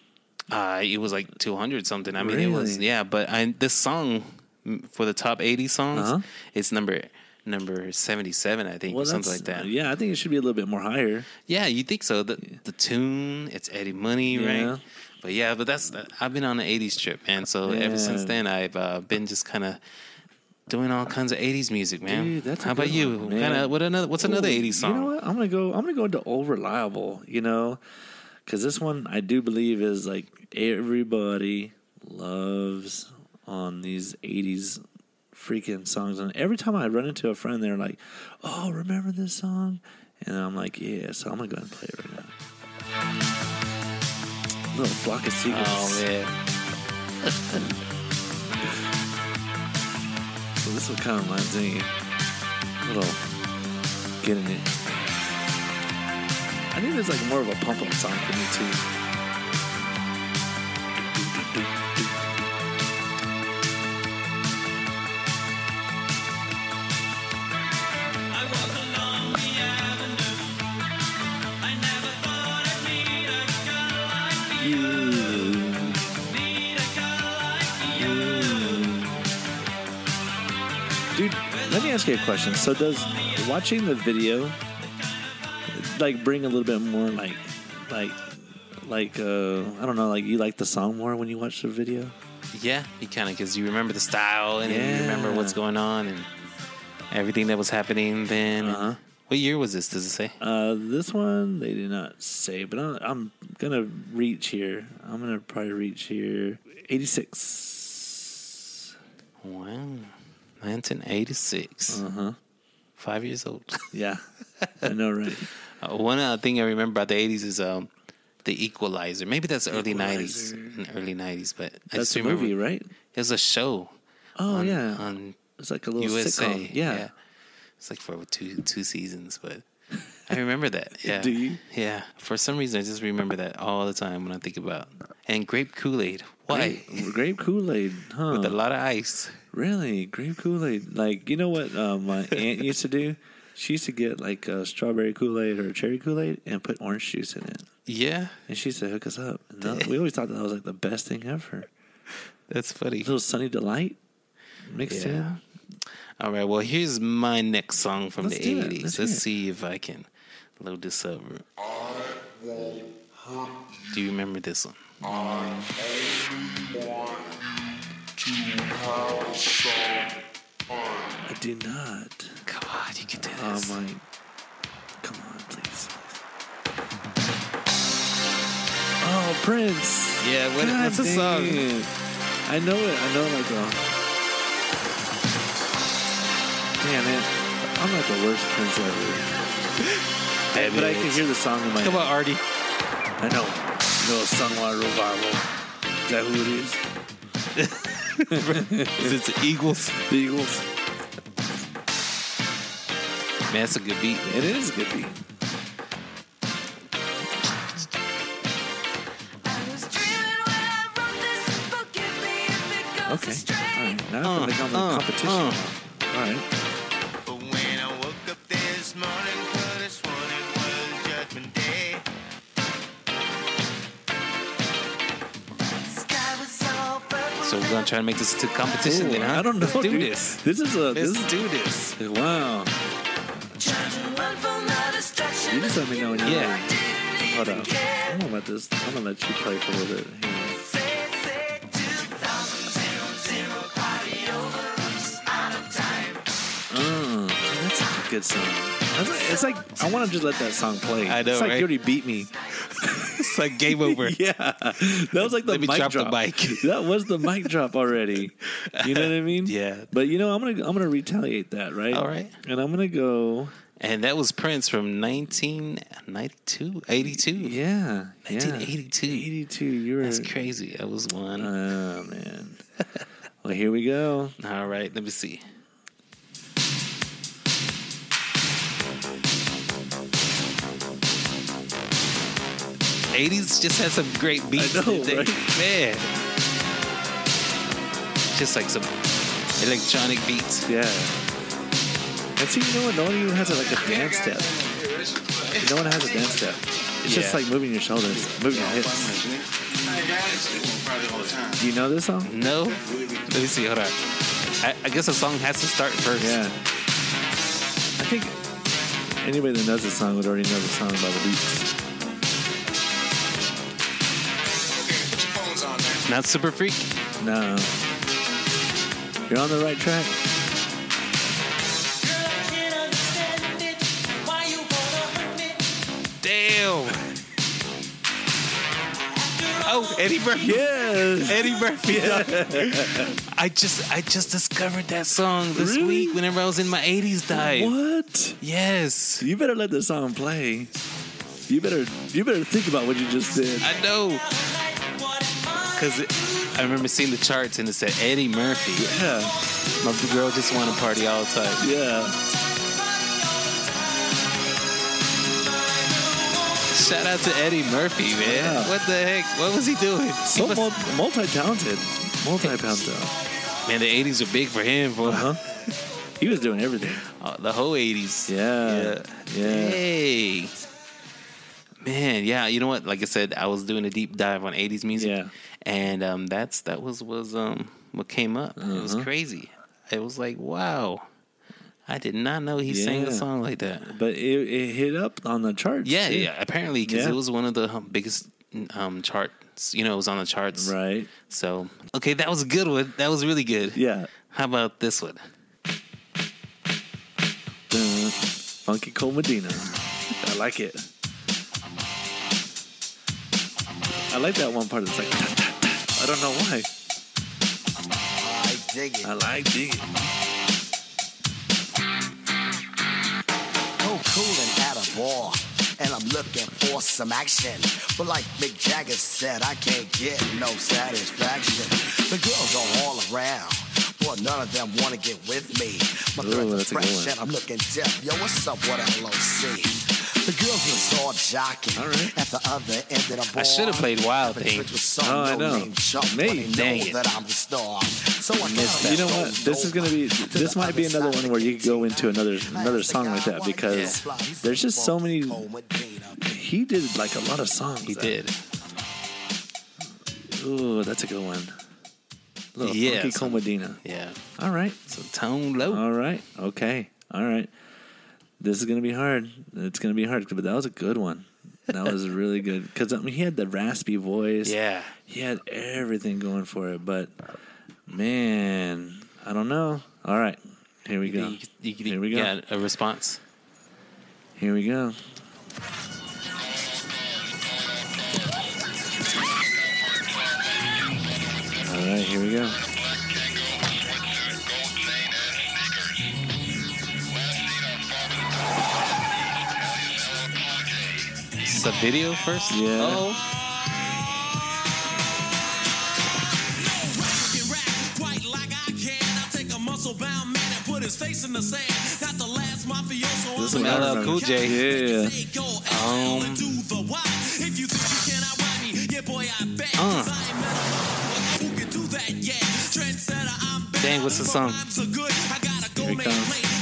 Uh, it was like 200 something. I mean, it was yeah. But I, this song mm, for the top 80 songs, Uh-huh. it's number number 77, I think, or something like that. Yeah, I think it should be a little bit more higher. Yeah, you think so? The the tune, it's Eddie Money, Yeah. right? But yeah, but that's I've been on an '80s trip, man. So ever since then, I've uh, been just kind of doing all kinds of '80s music, man. Dude, that's How about you? one, Kinda, what another? What's another '80s song? You know what? I'm gonna go. I'm gonna go into old reliable. You know, because this one I do believe is like everybody loves on these '80s freaking songs. And every time I run into a friend, they're like, "Oh, remember this song?" And I'm like, "Yeah." So I'm gonna go ahead and play it right now. Little flock of seagulls. Oh man, So this one kind of reminds me a little getting it. I think there's like more of a pump up song for me too. Dude, let me ask you a question. So does watching the video like bring a little bit more like like like uh I don't know, like you like the song more when you watch the video? yeah, you kind of because you remember the style and you remember what's going on and everything that was happening then. Uh-huh. What year was this? Does it say? Uh this one they did not say, but I'm, I'm going to reach here. I'm going to probably reach here 86. Wow, 1986. Uh-huh. Five years old. Yeah. I know right. Uh, one uh, thing I remember about the '80s is um, the Equalizer. Maybe that's early Equalizer. '90s, in early '90s. But I That's just a remember movie, right? it was a show. Oh on, yeah. on it's like a little USA. sitcom. Yeah. it's like for two two seasons, but I remember that. Yeah, Do you? Yeah, for some reason I just remember that all the time when I think about and grape Kool Aid. Why? Grape, grape Kool-Aid, huh? With a lot of ice. Really, grape Kool Aid. Like you know what uh, my aunt used to do? She used to get like a strawberry Kool Aid or cherry Kool Aid and put orange juice in it, Yeah, and she used to hook us up. And that- we always thought that was like the best thing ever. that's funny. A little Sunny Delight mixed Yeah. in. All right, well, here's my next song from Let's the 80s. Let's Let's, see if I can load this up. Do you remember this one? I do not. Come on, you can do oh, this. Oh my! Come on, please. Oh, Prince. Yeah, what, God what's the song? it. I know it. I know like the. Damn it! I'm like the worst Prince ever. Damn but I can hear the song in my. Come on, Artie. I know. Know, Sunlight Revival. Is that who it is? Is it the Eagles? The Eagles. Man, that's a good beat. It is a good beat. Okay. All right. Now Uh, I'm uh, in competition. uh. All right. Gonna try to make this to competition Ooh, then, huh? I don't know. Let's do dude. this. This is a Let's this do this. is, wow. You just let me know when you're Yeah. ready. Hold on. I'm gonna let this. I'm gonna let you play for a little bit. Hang. Oh, that's a good song. That's like- It's like I want to just let that song play. I know, It's like right? you already beat me. It's like game over. Yeah, that was like the Let me mic drop the mic. that was the mic drop already. You know what I mean? Yeah. But you know, I'm gonna I'm gonna retaliate that, right? All right. And I'm gonna go. And that was Prince from 1992, 82. Yeah. 1982. Yeah. 82. You were. That's crazy. That was one. Oh man. well, here we go. All right, let me see. Eighties just had some great beats. I know, right? Man, just like some electronic beats. Yeah. And see, you know what? No one even has a, like a dance step. No one has a dance step. It's just like moving your shoulders, moving your hips. Do you know this song? No, let me see. Hold on. I, I guess a song has to start first. Yeah. I think anybody that knows this song would already know the song by the beats. Not Super Freak. No. You're on the right track. Damn. Oh, Eddie Murphy. Yes. Eddie Murphy. I just I just discovered that song this Really? week whenever I was in my 80s dive. What? Yes. You better let the song play. You better you better think about what you just did. I know. Cuz I remember seeing the charts and it said Eddie Murphy. Yeah. My girl just want to party all the time. Yeah. Shout out to Eddie Murphy, man. Yeah. What the heck? What was he doing? He So must- multi-talented. Multi-talented. man, the 80s are big for him, boy. Uh-huh. He was doing everything. Uh, the whole 80s. Yeah. Yeah. Hey. Man, yeah, you know what? Like I said, I was doing a deep dive on 80s music. Yeah. And um that's that was was um what came up. It was Uh-huh. crazy. It was like, wow. I did not know he sang a song like that. But it, it hit up on the charts. Yeah, too. yeah, apparently because Yeah. it was one of the um, biggest um charts, you know, it was on the charts. Right. So, okay, that was a good one. That was really good. Yeah. How about this one? Dun. Funky Cold Medina. I like it. I like that one part that's like. I don't know why. I dig it. I like dig it. So cool and at a bar. And I'm looking for some action. But like Mick Jagger said, I can't get no satisfaction. The girls are all around. But none of them wanna get with me. My Ooh, girl's that's a good fresh and I'm looking deaf. Yo, what's up with LOC? The girls was all jocking. All right. At the other end of the bar. I should've played Wild having Thing. with some Oh, I know. no-name Me, dang know it. that I'm the star. So I Missed kinda You know what? This is gonna be. This might be another one where you could go into another another song like that because there's just so many. He did like a lot of songs. He that- did. Ooh, that's a good one. Little Yeah, funky some- Cole Yeah. All right. So Tone Loc. All right. Okay. All right. This is gonna be hard. It's gonna be hard, but that was a good one. That was really good because I mean he had the raspy voice. yeah. He had everything going for it, but man, I don't know. All right. Here we go. You, you, you, Here we go. got a response. Here we go. All right, here we go. Uh. 'Cause I ain't met a motherfucker who can do that yet. Trendsetter, I'm better. Dang, what's the song? rhymes are good. I gotta go Here it comes.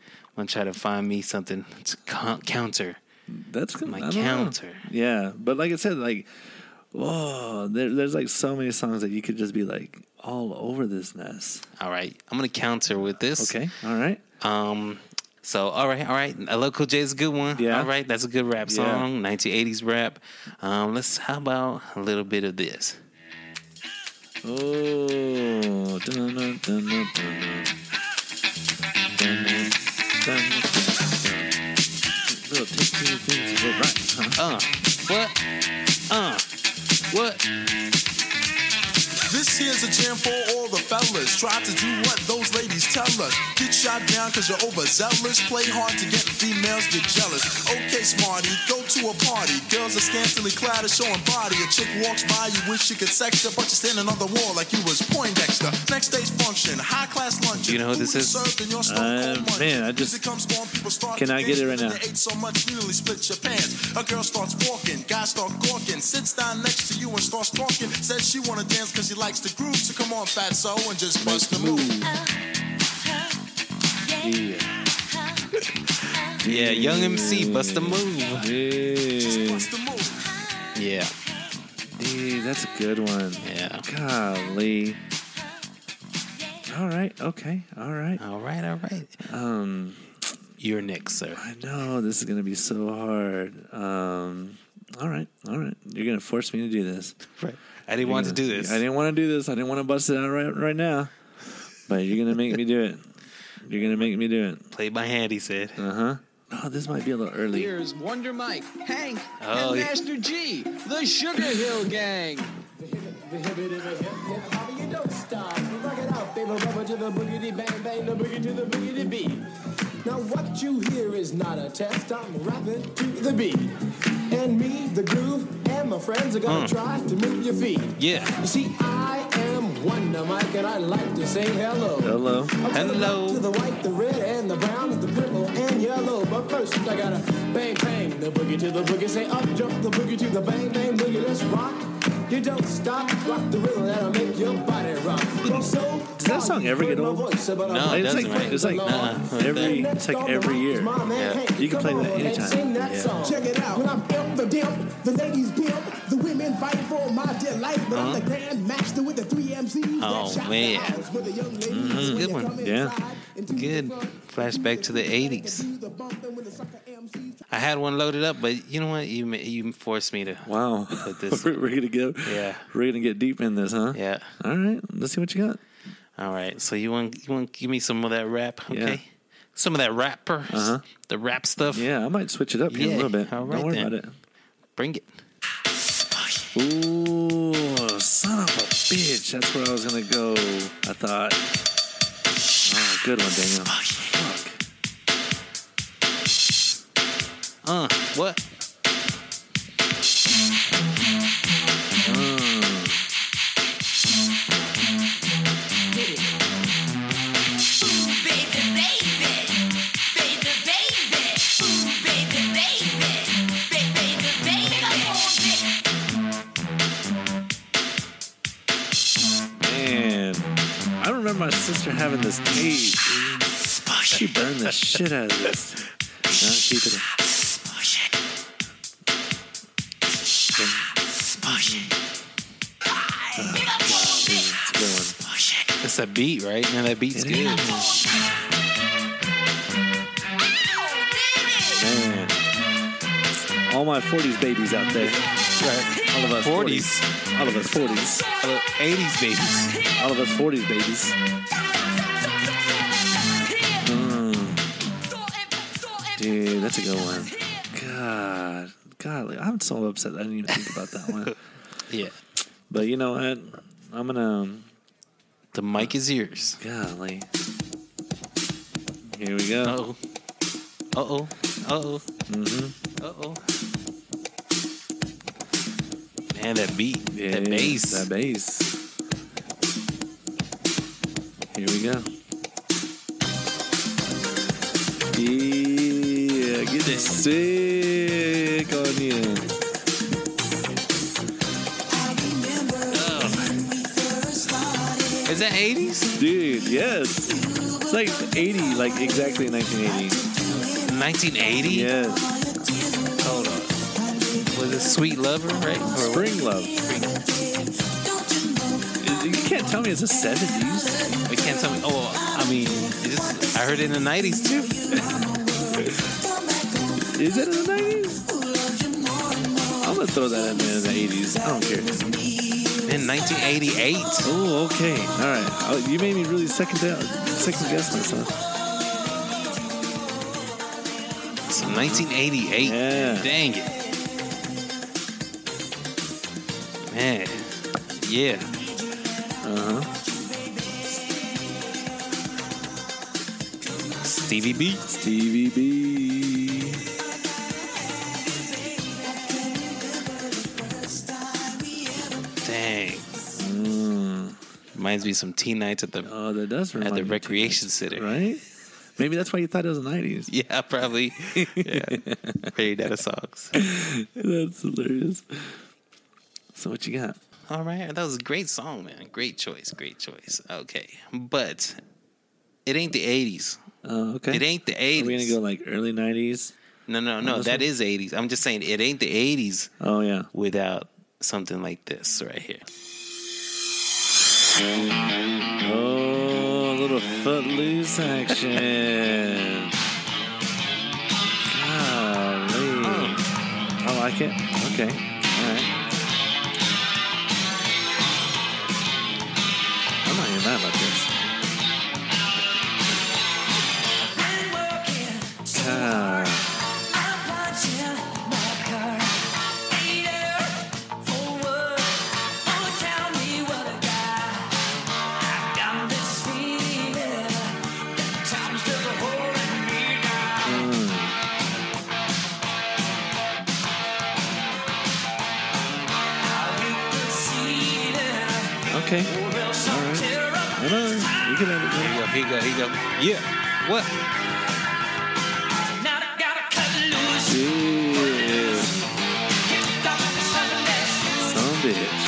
I'm gonna try to find me something to count- counter. That's good. My don't know. counter. Yeah, but like I said, like, whoa, there, there's like so many songs that you could just be like all over this mess. All right, I'm gonna counter with this. Okay, all right. Um. So all right, all right. LL Cool J is a good one. Yeah. All right, that's a good rap Yeah. song. 1980s rap. Um. Let's. How about a little bit of this? Oh, dun, dun. Dun, right? Uh. What? Uh. What? This here's a jam for all the fellas. Try to do what those ladies tell us. Get shot down cause you're overzealous. Play hard to get females get jealous. Okay, smarty, go to a party. Girls are scantily clad and showing body. A chick walks by, you wish you could sex her, but you're standing on the wall like you was Poindexter. Next day's function, high class lunch. You know who this is? Uh, man, I just- Can I get it right now? Ate so much, you nearly split your pants. A girl starts walking, guys start gawking, sits down next to you and starts talking. Says she wanna dance cause she likes the groove. So come on, fatso, and just bust the move. Yeah. Yeah. Young MC. Bust the move. Yeah. Bust the move. Yeah. Yeah, that's a good one. Yeah. Golly. All right. Okay. All right. All right. All right. Um, You're next, sir. I know this is gonna be so hard. Um, all right. All right. You're gonna force me to do this. Right. I didn't want to do this. I didn't want to do this. I didn't want to bust it out right right now. But you're gonna make me do it. You're gonna make me do it. Play by hand, he said. Uh huh. Oh, this might be a little early. Here's Wonder Mike, Hank, Oh, and yeah. Master Gee, the Sugarhill Gang. The hippie, the hippie-big, how you don't stop. Now what you hear is not a test. I'm rapping to the beat. And me, the groove, and my friends are gonna hmm. try to move your feet. Yeah. You see, I am Wonder Mike, and I like to say hello. Hello. Up to the Hello. To the white, the red, and the brown, and the purple, and yellow. But first, I gotta bang, bang, the boogie to the boogie. Say up, jump the boogie to the bang, bang, boogie. Let's rock. You don't stop, rock the rhythm that'll make your body rock. Well, so that song ever get old? No, it It's like doesn't, right? it's like Uh-uh. every it's like every year. Yeah. You can play that anytime. Yeah. Check it out. When I'm imp, the dimp, the ladies pimp, the women fight for my delight. But I'm the grand master with the three MCs. that Oh, shop the man. house with the young ladies Mhm. Good one. Yeah. Good. Flashback to the 80s. I had one loaded up, but you know what? You ma- you forced me to. Wow. Put this- we're, we're gonna go. Yeah. We're gonna get deep in this, huh? Yeah. All right. Let's see what you got. All right. So you want you want to give me some of that rap? Okay. Yeah. Some of that rapper. Uh-huh. The rap stuff. Yeah, I might switch it up here Yeah, a little bit. all right Don't worry then. about it. Bring it. Ooh, son of a bitch. That's where I was gonna go. I thought. Oh, good one, Daniel. Fuck. Uh. What? My sister having this tape. She burned the shit out of this. No, keep it. It's a. It's a beat, right? Man, that beat's good. Man. All my 40s babies out there. Right. All of us 40s. All of us 40s. Uh, 80s babies. All of us 40s babies. Dude, that's a good one. God. God, I'm so upset I didn't even think about that one. Yeah. But you know what? I'm gonna. The mic is yours. Golly. Here we go. Uh oh. Uh oh. Uh oh. Mm-hmm. Uh oh. Man, that beat. Yeah, that bass. That bass. Here we go. Yeah, get this Sick on you. Is that 80s? Dude, yes. It's like 80, like exactly 1980. 1980? Yes. Sweet Lover, right? Or? Spring Love. You can't tell me it's the 70s. We can't tell me. Oh, I mean, just, I heard it in the 90s too. Is it in the 90s? I'm going to throw that in there in the 80s. I don't care. In 1988. Oh, okay. All right. Oh, you made me really second, down, second guess myself. So 1988. Yeah. Dang it. Yeah. Uh huh. Stevie B. Stevie B. Dang. Reminds me of some teen nights at the Oh, that does remind at the recreation center. Right? Maybe that's why you thought it was the 90s. Yeah, probably. Yeah. Data songs. That's hilarious. So what you got? All right, that was a great song, man. Great choice, great choice. Okay, but it ain't the '80s. Oh, okay. It ain't the 80s. Are '80s. we gonna go like early '90s? no, no, no. That one? is '80s. I'm just saying it ain't the '80s Oh yeah. without something like this right here. Oh, a little footloose action. Golly. Oh. I like it. Okay. I'm not even mad about Here you go. Here you go. Here you go. Yeah. What? Yeah. Some bitch.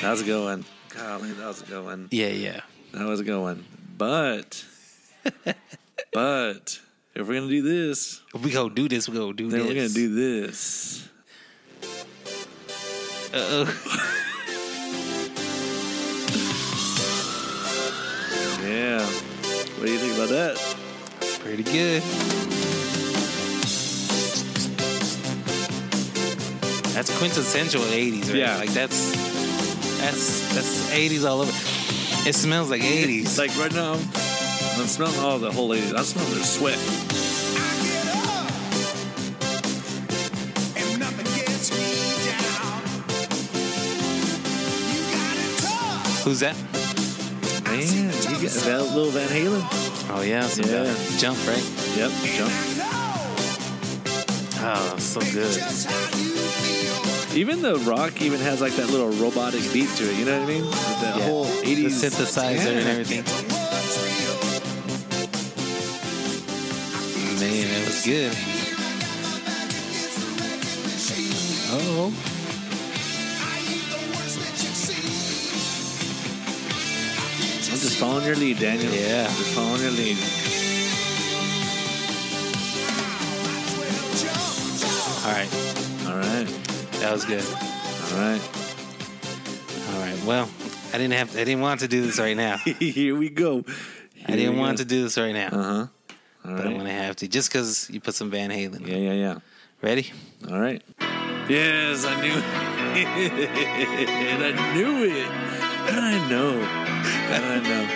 That was a good one. Golly, that was a good one. Yeah, yeah. That was a good one. But, but, if we're gonna do this, If we go do this, we go do then this. we're gonna do this. Uh-oh. Yeah. What do you think about that? Pretty good. That's quintessential '80s, right? Yeah. Like that's that's that's '80s all over. It smells like '80s. It's like right now, I'm smelling all the whole ladies. I smell smelling their sweat. And nothing gets me down. You got it tough. Who's that? Man, you get that little Van Halen. Oh yeah, some Yeah. guy. jump right. Yep, jump. Oh, so good. Just how you feel. Even the rock even has like that little robotic beat to it. You know what I mean? With that Yeah. whole The 80s synthesizer and everything. Man, that was good. Oh, following your lead, Daniel. Yeah. Just following your lead. all right. All right. That was good. All right. All right. Well, I didn't have. I didn't want to do this right now. Here we go. I didn't want to do this right now, Uh huh. But I'm gonna have to just because you put some Van Halen. Yeah, yeah, yeah. Ready? All right. Yes, I knew it. I knew it. I know. I don't know.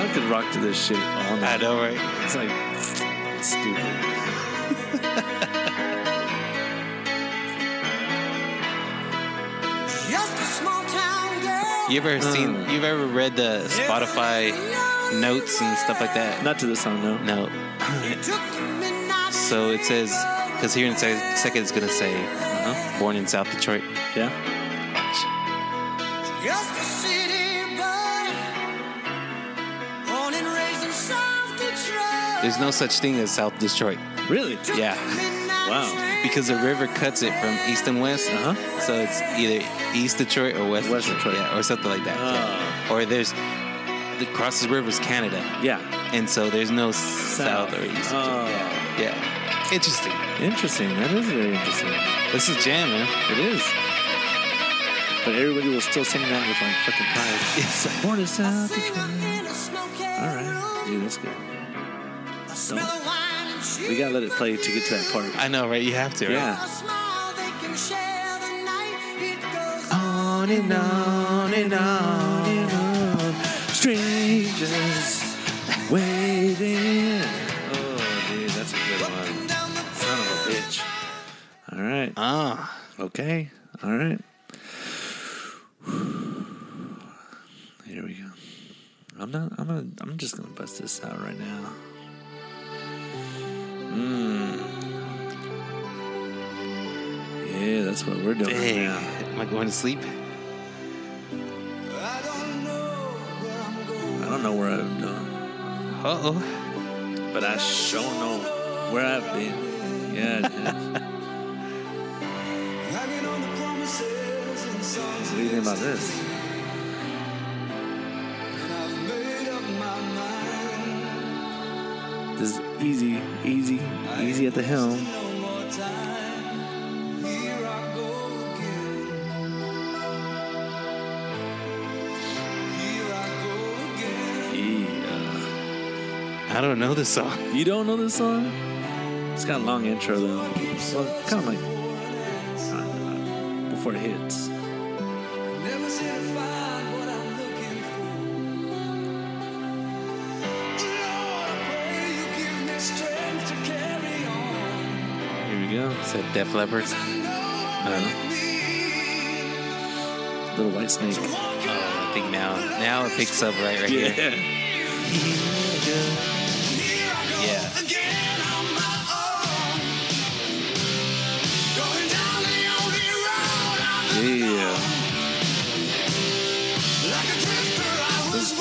I could rock to this shit all I night. know, right? It's like stupid. Just a small town girl. You ever seen? Uh. You've ever read the Spotify notes and stuff like that? Not to the song, no. No. Took the midnight So it says because here in a second it's gonna say Uh-huh. born in South Detroit. Yeah. There's no such thing as South Detroit. Really? Yeah, Wow. because the river cuts it from east and west. Uh-huh. So it's either East Detroit or West, West Detroit. Yeah, or something like that. yeah. Or there's the across the river is Canada, Yeah. and so there's no south, or east. Detroit. Oh. Yeah. yeah, interesting. Interesting. That is very interesting. This is jam, man. It is. But everybody will still sing that with like fucking pride. It's born in South Detroit. All right, dude, that's good. Don't- we gotta let it play to get to that part. I know, right? You have to, right? Yeah. On and on and on and on. Strangers waiting. Oh, dude, that's a good one. Son of a bitch. All right. Ah, Okay. All right. Here we go. I'm not. I'm gonna. I'm just gonna bust this out right now. Mmm. Yeah, that's what we're doing dang. now. Am I going to sleep? I don't know where I'm going, Uh oh. but I sure know where I've been. Yeah. What do you think about this? This is easy, easy, easy at the helm. I don't know this song. You don't know this song? It's got a long intro though. Well, kind of like uh, before it hits. Here go. Is that Def Leppard? I don't know. Little Whitesnake. Oh, I think now, now it picks up right, right here. Yeah. Yeah. Yeah. This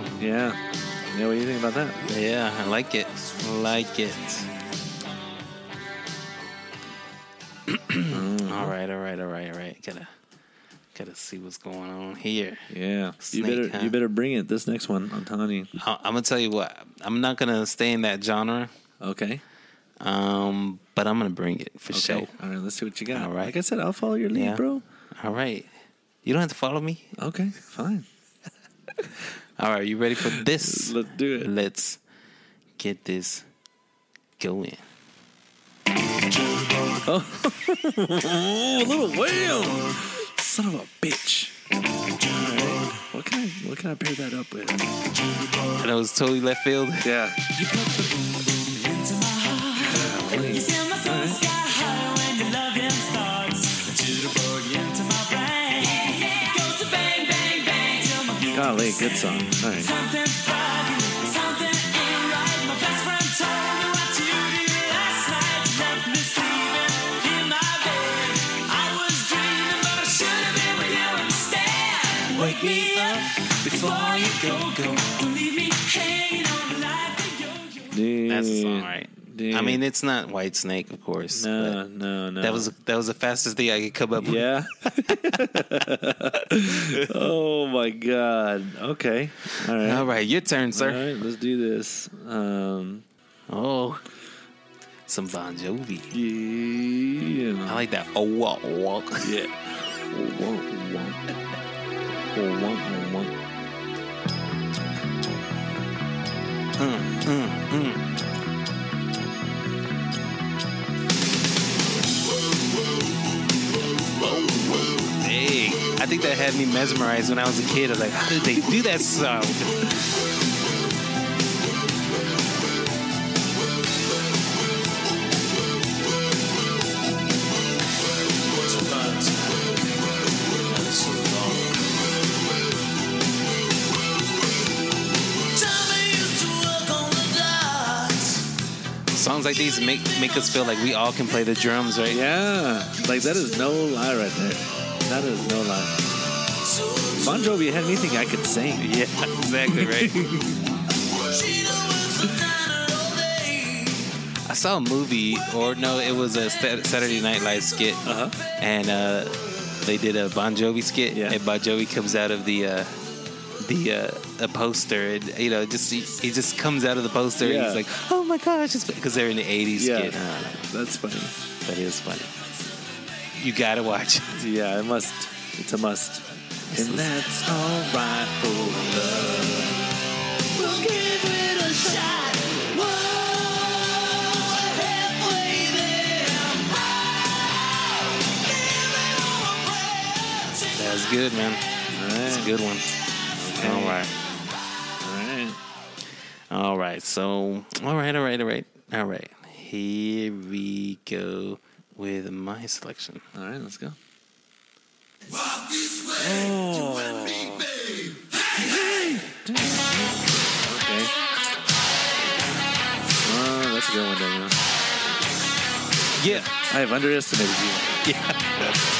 Wow. Yeah. Yeah, what do you think about that? Yeah, I like it. Like it. all right, all right, all right, all right. Gotta, gotta see what's going on here. Yeah. you better huh? you better bring it this next one. I'm telling you. I- I'm gonna tell you what. I'm not gonna stay in that genre, Okay. um, but I'm gonna bring it for Okay. sure. All right, let's see what you got. All right. Like I said, I'll follow your lead, Yeah. bro. All right. You don't have to follow me. Okay, fine. All right, you ready for this? Let's do it. Let's get this going. Oh, little whale! Son of a bitch. All right. What can I what can I pair that up with? And I know it's totally left field. Yeah. Golly, good song. All right. Wake me up before you go, go. Don't leave me hanging on like a yo-yo. That's the song, right? Dude. I mean, it's not Whitesnake, of course. no, no, no. That was that was the fastest thing I could come up with. Yeah. oh my god. Okay. All right. All right, your turn, sir. right. Let's do this. Um. Oh, some Bon Jovi. Yeah. I like that. Oh, walk, walk. Yeah. Oh, wonk, wonk. Oh, wonk, oh, wonk. Mm, mm, mm. Hey, I think that had me mesmerized when I was a kid. I was like, how did they do that sound? Songs like these make make us feel like we all can play the drums, right? Yeah, like that is no lie right there. That is no lie. Bon Jovi had me think I could sing. Yeah, exactly right. I saw a movie, or no, it was a Saturday Night Live skit, Uh-huh. and uh, they did a Bon Jovi skit, Yeah. and Bon Jovi comes out of the uh, the uh, a poster, and you know, just he, he just comes out of the poster, and he's like, "Oh my gosh!" Because they're in the '80s Yeah, skit. that's funny. That is funny. You gotta watch it. Yeah, it must. It's a must. And that's all right for love. We'll give it a shot. There. Oh, that's good, man. That's a good one. All right. All right. So, all right, all right, all right, all right. Here we go with my selection. All right, let's go. Oh. Okay. Oh, that's a good one, Daniel. Yeah. I have underestimated you. This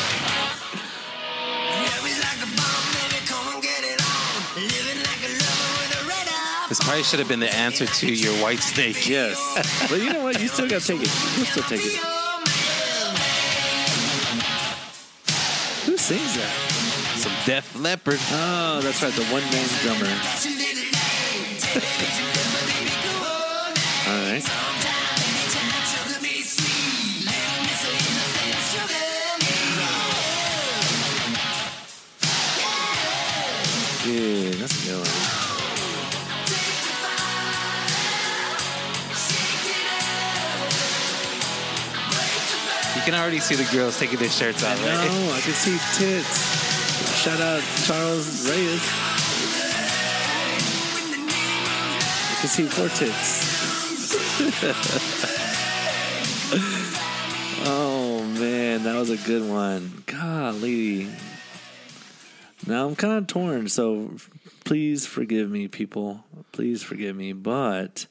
probably should have been the answer to your Whitesnake. Yes. but you know what? You still got to take it. You still take it. Who sings that? Some Def Leppard. Oh, that's right. The one man drummer. You can already see the girls taking their shirts off, right? No, I can see tits. Shout out Charles Reyes. I can see four tits. oh man, that was a good one. Golly. Now I'm kind of torn, so please forgive me, people. Please forgive me, but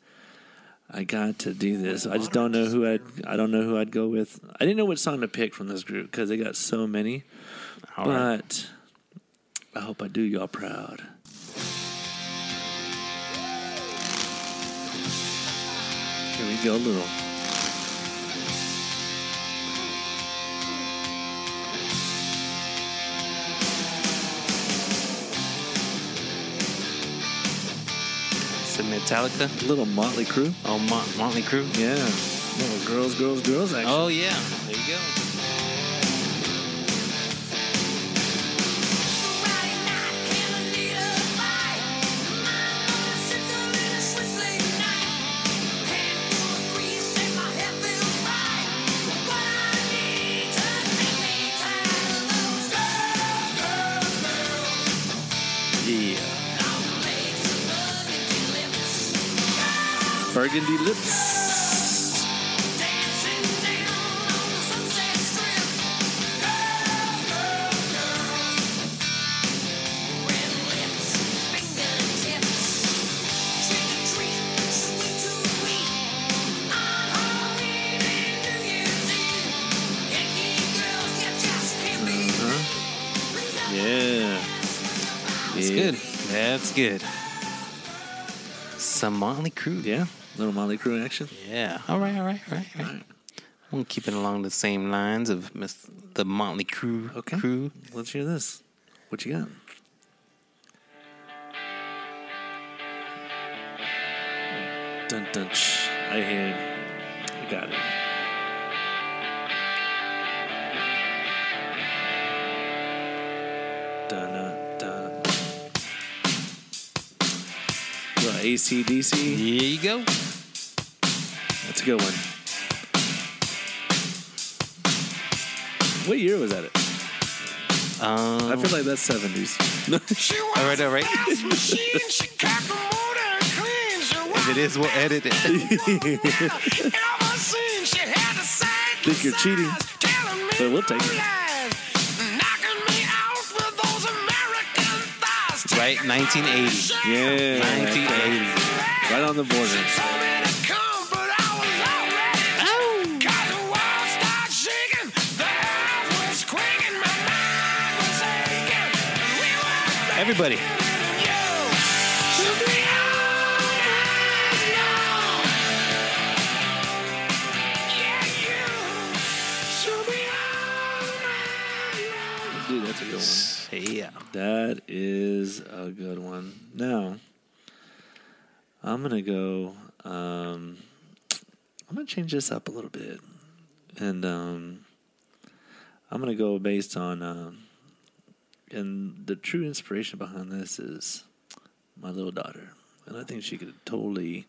I got to do this. I just don't know who I'd. I don't know who I'd go with. I didn't know what song to pick from this group because they got so many. All right. but I hope I do y'all proud. Here we go, little. Some Metallica. Little Motley Crue. Oh, Motley Crue. Yeah. Little girls, girls, girls action. Oh yeah. There you go. Burgundy lips. Uh-huh. Yeah. That's Yeah. good. That's good. Some Motley Crue. Yeah. Little Motley Crue action. Yeah. All right. All right. All right. All right. We'll keep it along the same lines of Miss, the Motley Crue. Okay. Crew. Let's hear this. What you got? Dun dun. Shh. I hear it. I got it. Dun dun dun. What, AC/DC? Here you go. That's a good one. What year was that? It? Um, I feel like that's 70s. all right. All right. if it is, we'll edit it. Think you're cheating, but we'll take it. right. 1980. Yeah. 1980. Right on the border. Everybody. Dude, that's a good one. Yeah. That is a good one. Now, I'm gonna go. Um, I'm gonna change this up a little bit, and um, I'm gonna go based on. Um, and the true inspiration behind this is my little daughter, and I think she could totally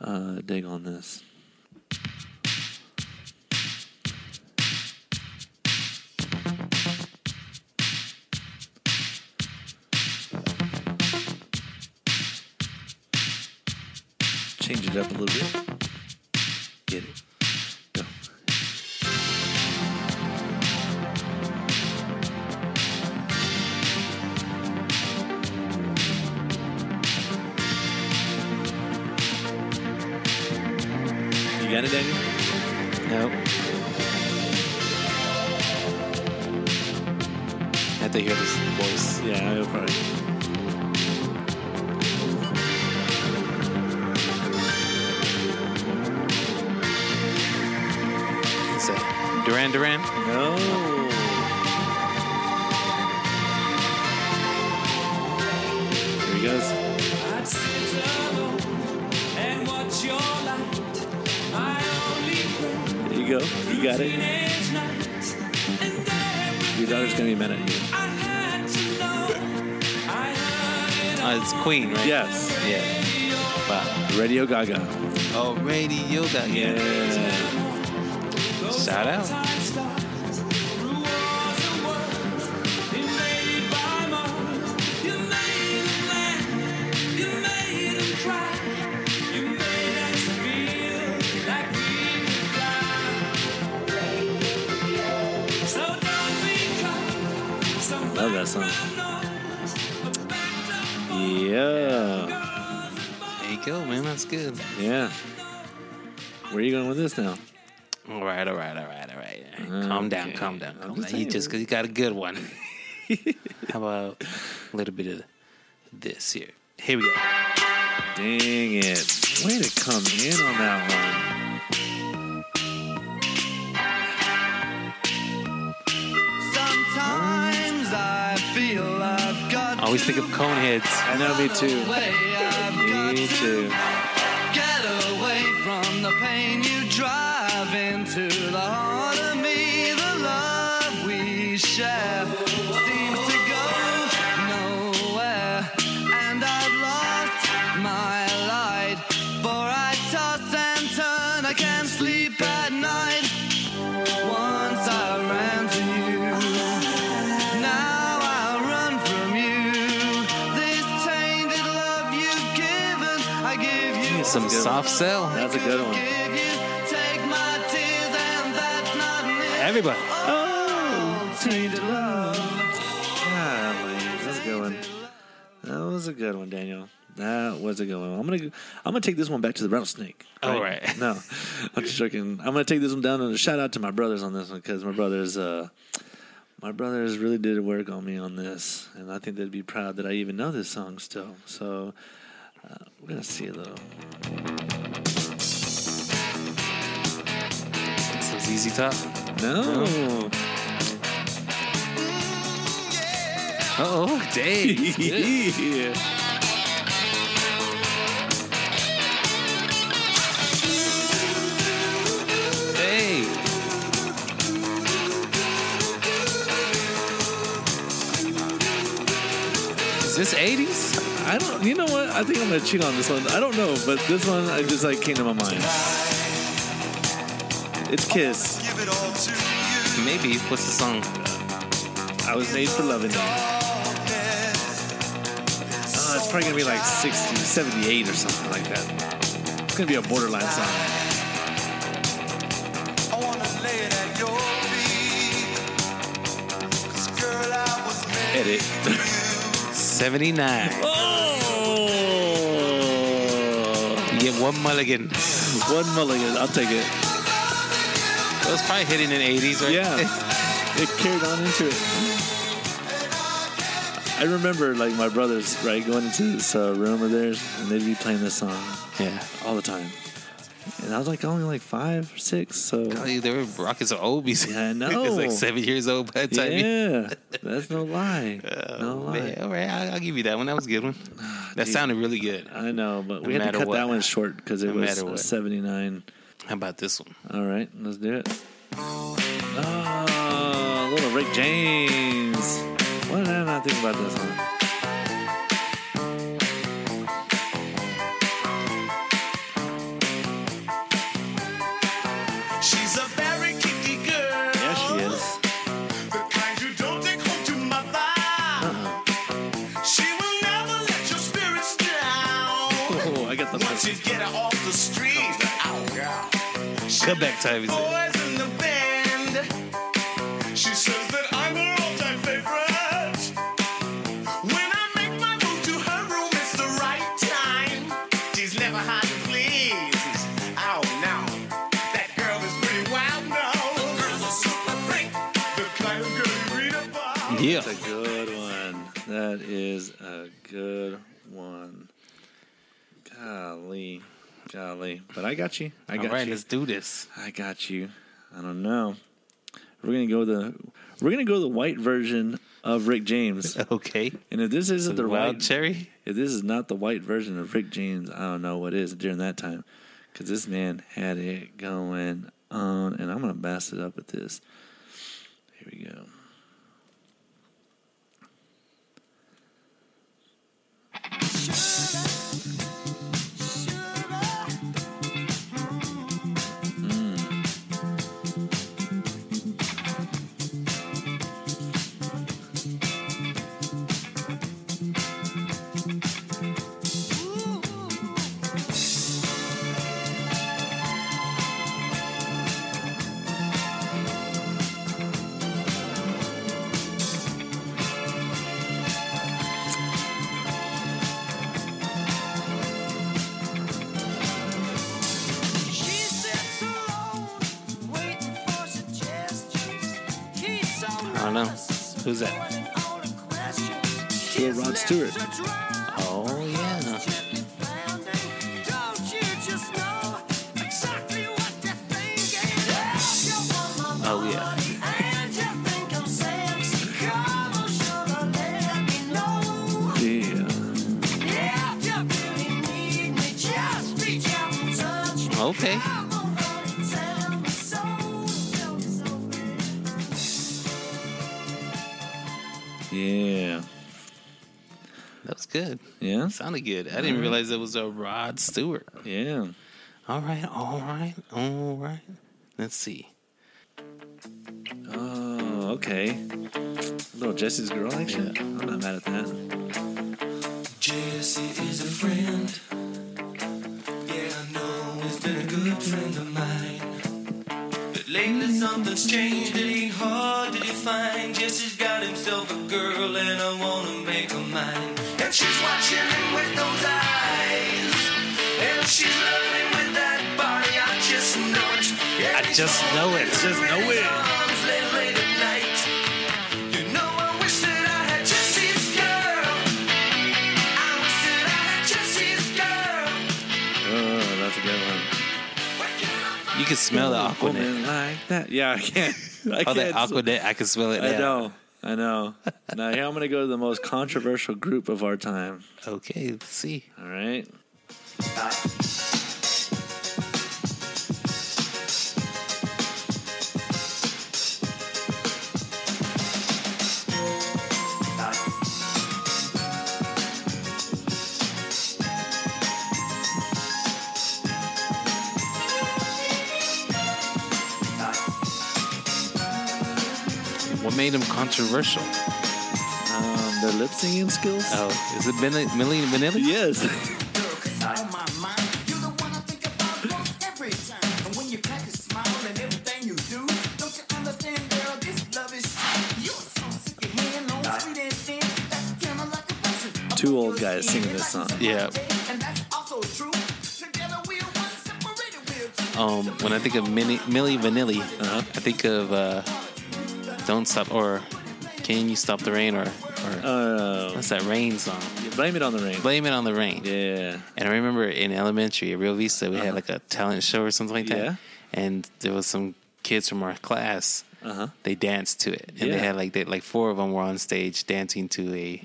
uh, dig on this. Change it up a little bit. Get it. Yeah, I'll probably. It's uh, Duran Duran. No. Here he goes. I'd sit alone and watch your light. I only pray There you go. You got it. teenage nights. And every Your daughter's gonna be mad at you. It's Queen, right? Yes. Yeah. Wow. Radio Gaga. Oh, radio got Yeah. Shout out. time starts. Through wars and worlds. Invaded by Mars. You made them laugh. You made them cry. You made us feel like we could fly. So don't be coy. So Love that song. Yeah. There you go, man. That's good. Yeah. Where are you going with this now? All right, all right, all right, all right. Calm down, calm down, calm just down. You just you got a good one. How about a little bit of this here? Here we go. Dang it. Way to come in on that always think of Coneheads. one. I know, me too. way I've got Me too. get away from the pain you drive Soft Cell. That's a good one. Give you, take my tears, and that's not it. Everybody. Oh, love. golly. That's a good one. That was a good one, Daniel. That was a good one. I'm gonna I'm gonna take this one back to the rattlesnake. All right. No, I'm just joking. I'm gonna take this one down and a shout out to my brothers on this one because my brothers uh my brothers really did work on me on this, and I think they'd be proud that I even know this song still. So uh, we're gonna see a little. Some ZZ Top. No. Oh, dang. yeah. Hey. Is this 80s? I don't. You know what? I think I'm gonna cheat on this one. I don't know, but this one I just like came to my mind. It's Kiss. Maybe. What's the song? I was made for loving you. Oh, it's probably gonna be like 60, 78 or something like that. It's gonna be a borderline song. I wanna lay it at your feet. 'Cause girl, I was made Edit. 79. Oh! You get one mulligan. One mulligan. I'll take it. It was probably hitting in the 80s, right? Yeah. It carried on into it. I remember like my brothers right going into this uh, room of theirs and they'd be playing this song Yeah. all the time. And I was like only like five or six, so they were rocking some Obies. Yeah, I He was like seven years old by the time. yeah, that's no lie, oh, no lie. Man, all right, I'll, I'll give you that one. That was a good one. That dude. sounded really good. I know, but No we had to cut what. that one short because it No was what. 79. How about this one? All right, let's do it. Oh, little Rick James. What did I not think about this one? She Comeback time, he said. boys in the band. She says that I'm her all-time favorite. When I make my move to her room, it's the right time. She's never hard to please. Oh no, that girl is pretty wild now. The girl's a super freak, the kind of girl you read about. Yeah. That's a good one. That is a good one. Golly, golly. But I got you. I got right, you. let's do this. I got you. I don't know. We're gonna go the we're gonna go the white version of Rick James. Okay. And if this isn't The wild white, cherry. if this is not the white version of Rick James, I don't know what is during that time. Because this man had it going on, and I'm gonna bass it up with this. Here we go. Who's that? Little Rod Stewart. Oh yeah. Oh yeah. Yeah. Okay. Good. Yeah. Sounded good. I didn't realize it was a Rod Stewart. Yeah. All right. All right. All right. Let's see. Oh, okay. little Jesse's girl action. I'm not mad at that. Jesse is a friend. Yeah, I know he's been a good friend of mine. But lately something's changed. It ain't hard to define. Jesse's got himself a girl, and I wanna make her mine. And she's watching him with those eyes. And she's loving with that body. I just know it. I just know it. Just know it. Late, late at night. You know I wish that I had Jesse's girl. I wish that I had Jesse's girl. Oh, that's a good one. You can smell the Aqua Net. Woman like that. Yeah, I can't. I Oh, that can't. Aqua Net. I can smell it now. I know. I know. now here I'm gonna go to the most controversial group of our time. Okay. Let's see. All right. What made him controversial? Um, their lip singing skills. Oh, is it Milli, Milli Vanilli? Yes. Two old guys singing this song. Yeah. Um, when I think of Milli, Milli Vanilli, Uh-huh. I think of uh, "Don't Stop" or "Can You Stop the Rain" or or Uh, what's that rain song? blame it on the rain. Blame it on the rain. Yeah. And I remember in elementary at Rio Vista, we Uh-huh. had like a talent show or something like that. Yeah. And there was some kids from our class. Uh-huh. They danced to it, and they had like they, like four of them were on stage dancing to a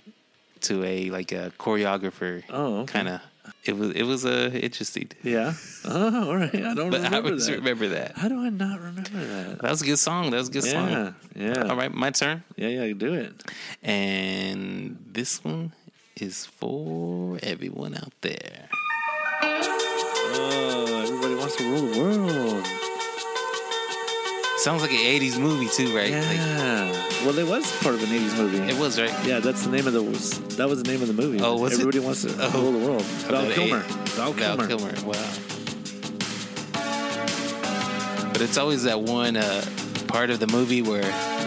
to a like a choreographer. Oh, okay. kind of. It was it was uh, interesting. Yeah. Oh, all right. I don't But I remember always that. remember that. How do I not remember that? That was a good song. That was a good Yeah. song. Yeah. All right, my turn. Yeah, yeah, do it. And this one is for everyone out there. Oh, everybody wants to rule the world. Sounds like an '80s movie too, right? Like, Yeah. well, it was part of an '80s movie. it was right. Yeah, that's the name of the was that was the name of the movie. Oh, was it? Everybody wants to Oh. rule the world. Val Kilmer. Val Val Kilmer. Kilmer. Wow. But it's always that one uh, part of the movie where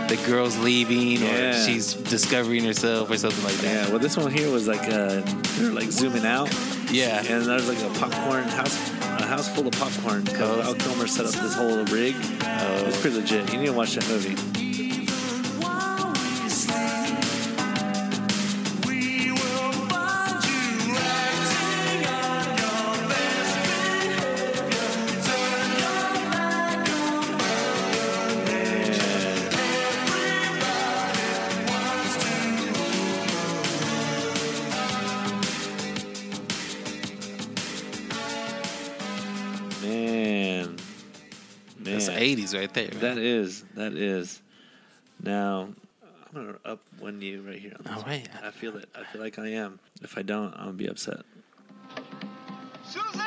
the girl's leaving or she's discovering herself or something like that. Yeah. Well, this one here was like uh, they're like zooming out, Yeah. and there's like a popcorn house, a house full of popcorn. 'cause Oh. Val Kilmer set up this whole rig. Oh. It's pretty legit. You need to watch that movie. Right there. man. that is that is. Now, I'm gonna up one you right here. On this All one. I feel it. I feel like I am. If I don't, I'm gonna be upset. Susan!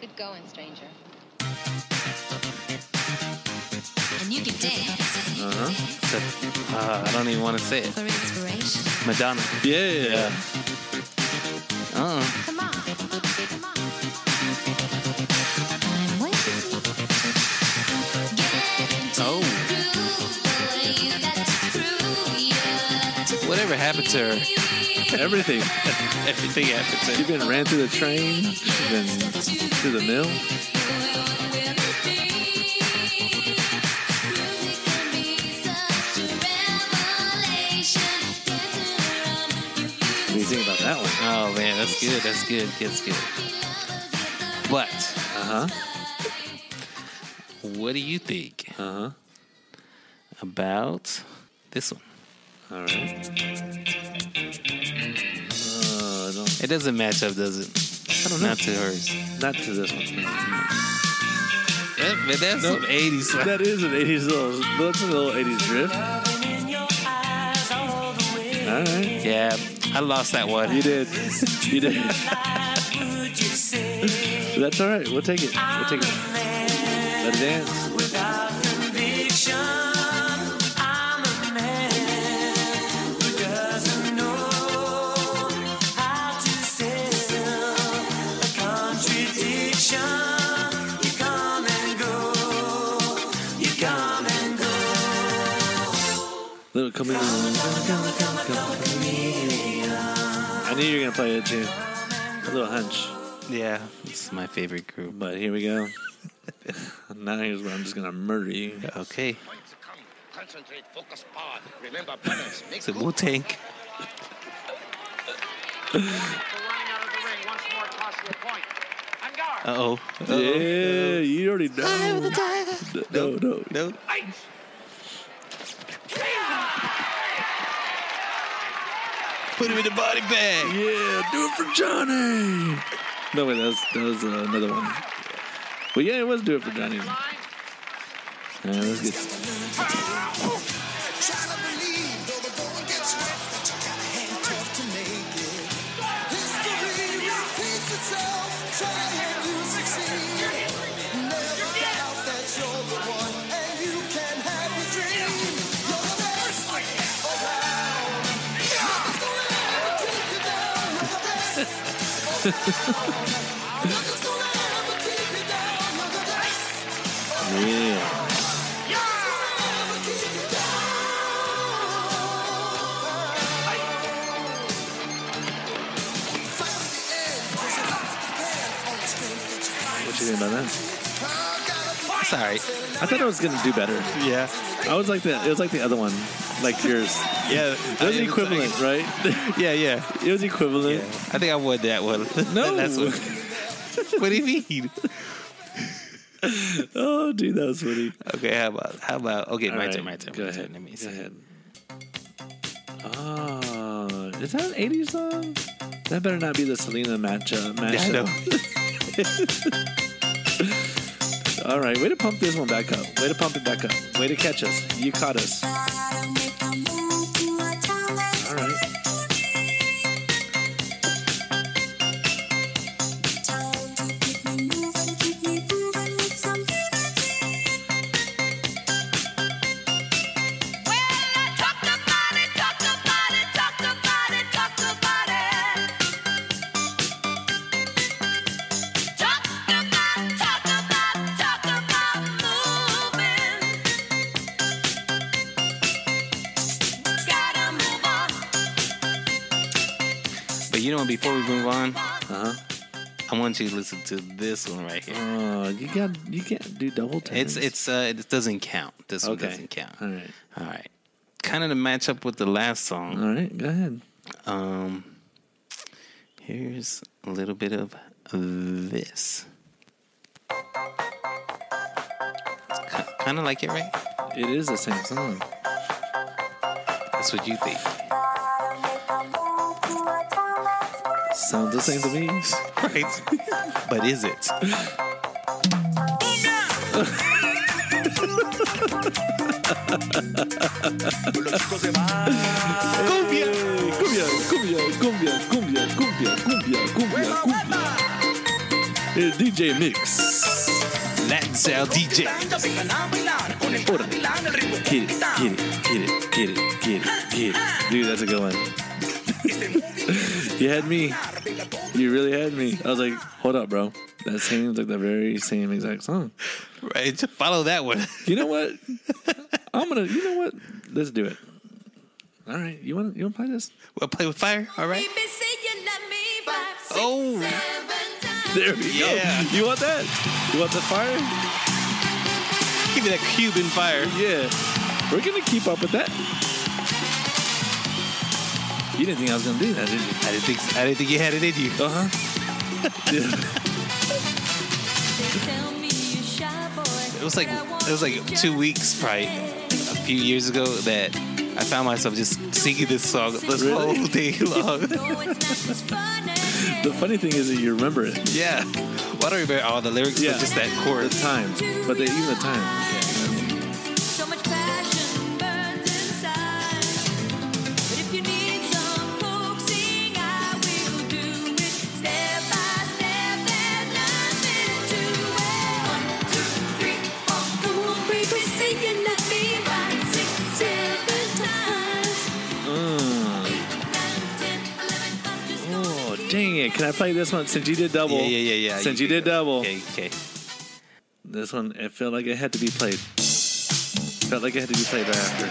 Good going, stranger. And you can dance Uh huh. Uh, I don't even want to say it. for inspiration. Madonna. Yeah. Come happened to her? Everything. Everything happened to You've her. been ran through the train. You've been through the mill. What do you think about that one? Oh man, that's good. That's good. That's good. But Uh huh. what do you think Uh huh. about this one? All right. Uh, It doesn't match up, does it? I don't know. Not to hers. Not to this one. Yeah, but that's Nope. some 80s. stuff. That is an 80s little, that's a little 80s drift. All right. Yeah, I lost that one. You did. You did. That's all right. We'll take it. We'll take it. Let it dance. Little come in. I knew you were gonna play it too. A little hunch. Yeah, it's my favorite group. But here we go. now here's where I'm just gonna murder you. Okay, Concentrate, focus, power. Remember, balance. It's a Wu Tang. Uh oh. Yeah, you already know. No, no, No. Put him in the body bag. Yeah, do it for Johnny. No, wait, that was, that was uh, another one. But yeah, it was do it for Johnny. Yeah, let's get. Try to Yeah. What you think about that? It's all right. I thought I was gonna do better. Yeah. I was like the. It was like the other one. Like yours. Yeah, It was equivalent, right? Yeah, yeah, It was equivalent. yeah. I think I won that one. No. that's what. what do you mean? Oh, dude, that was funny. Okay, how about how about okay, All my right, turn, my turn, Go my ahead. turn. Let me Go see. ahead. Oh, is that an 80s song? That better not be the Selena match. Uh, match Yeah. All right, way to pump this one back up. Way to pump it back up. Way to catch us. You caught us. Before we move on, Uh huh. I want you to listen to this one right here. Oh, you got you can't do double turns. It's it's uh it doesn't count. This one okay. doesn't count. All right. All right. Kind of to match up with the last song. All right. Go ahead. Um, here's a little bit of this. Kind of like it, right? It is the same song. That's what you think, Sounds the same to me. right? but is it? Cumbia, cumbia, cumbia, cumbia, cumbia, cumbia, cumbia, cumbia, cumbia. El eh, DJ Mix. Latin Sound DJ. Get it, get it, get it, get it, get it, get it. Dude, that's a good one. you had me. You really had me. I was like, hold up, bro. That seems like the very same exact song. Right. Follow that one. You know what? I'm gonna. You know what? Let's do it. All right. You want? You want to play this? We'll play with fire. All right. Oh, There we Yeah. go. You want that? You want the fire? give me that Cuban fire. Yeah. We're gonna keep up with that. You didn't think I was gonna do that, did you? I didn't think I didn't think you had it in you. Uh huh. It was like it was like two weeks, probably a few years ago, that I found myself just singing this song this Really? whole day long. the funny thing is that you remember it. yeah. Well, I don't remember all the lyrics, Yeah. but just that The chorus. time, but the, even the time. Can I play this one since you did double? Yeah, yeah, yeah, yeah. Since you, can did go. double. Okay, okay. This one, it felt like it had to be played. Felt like it had to be played right after.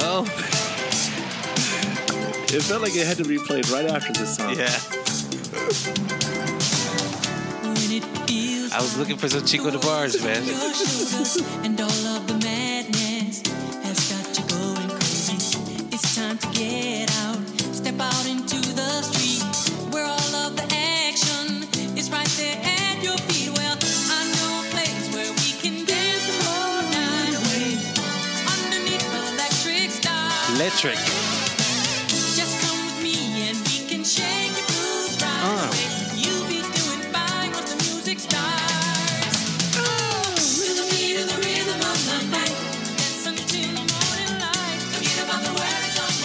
Oh, It felt like it had to be played right after this song. yeah. I was looking for some Chico DeBarge, man.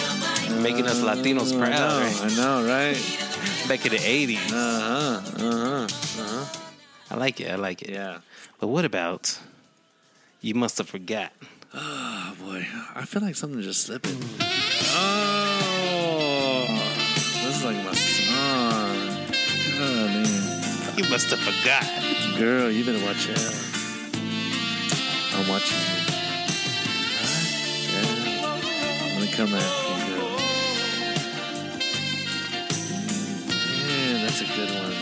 Your mind. Making us Latinos I proud, know, right? I know, right? Back in the 80s. Uh huh. Uh huh. Uh huh. I like it. I like it. Yeah. But what about you must have forgot? Boy, I feel like something just slipping. Oh, this is like my song. Oh man, You must have forgot. girl, you better watch out. I'm watching you. Yeah, I'm gonna come after you, girl. Man, that's a good one.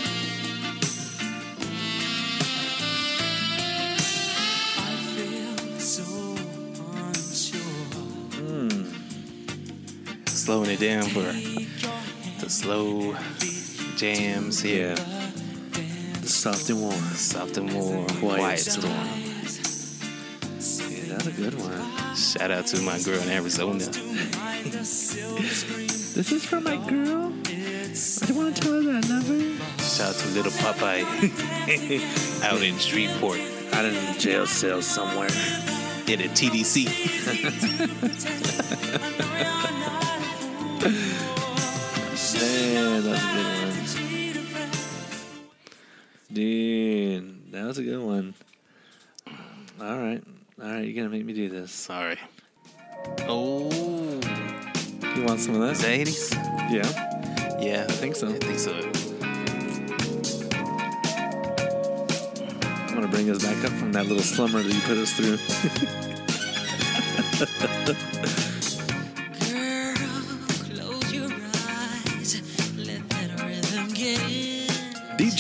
Slowing it down for the slow jams here. The soft and warm. Soft and warm. Quiet Quiet, storm. storm. Yeah, that's a good one. Shout out to my girl in Arizona. This is for my girl. I don't want to tell her that I love her. Shout out to little Popeye out in Shreveport Out in a jail cell somewhere. in a TDC. Man, that's a good one. Dude, that was a good one. All right. All right, you're going to make me do this. Sorry. Oh, You want some of is that? that 80s? Yeah. Yeah, I think so. I think so. I'm going to bring us back up from that little slumber that you put us through.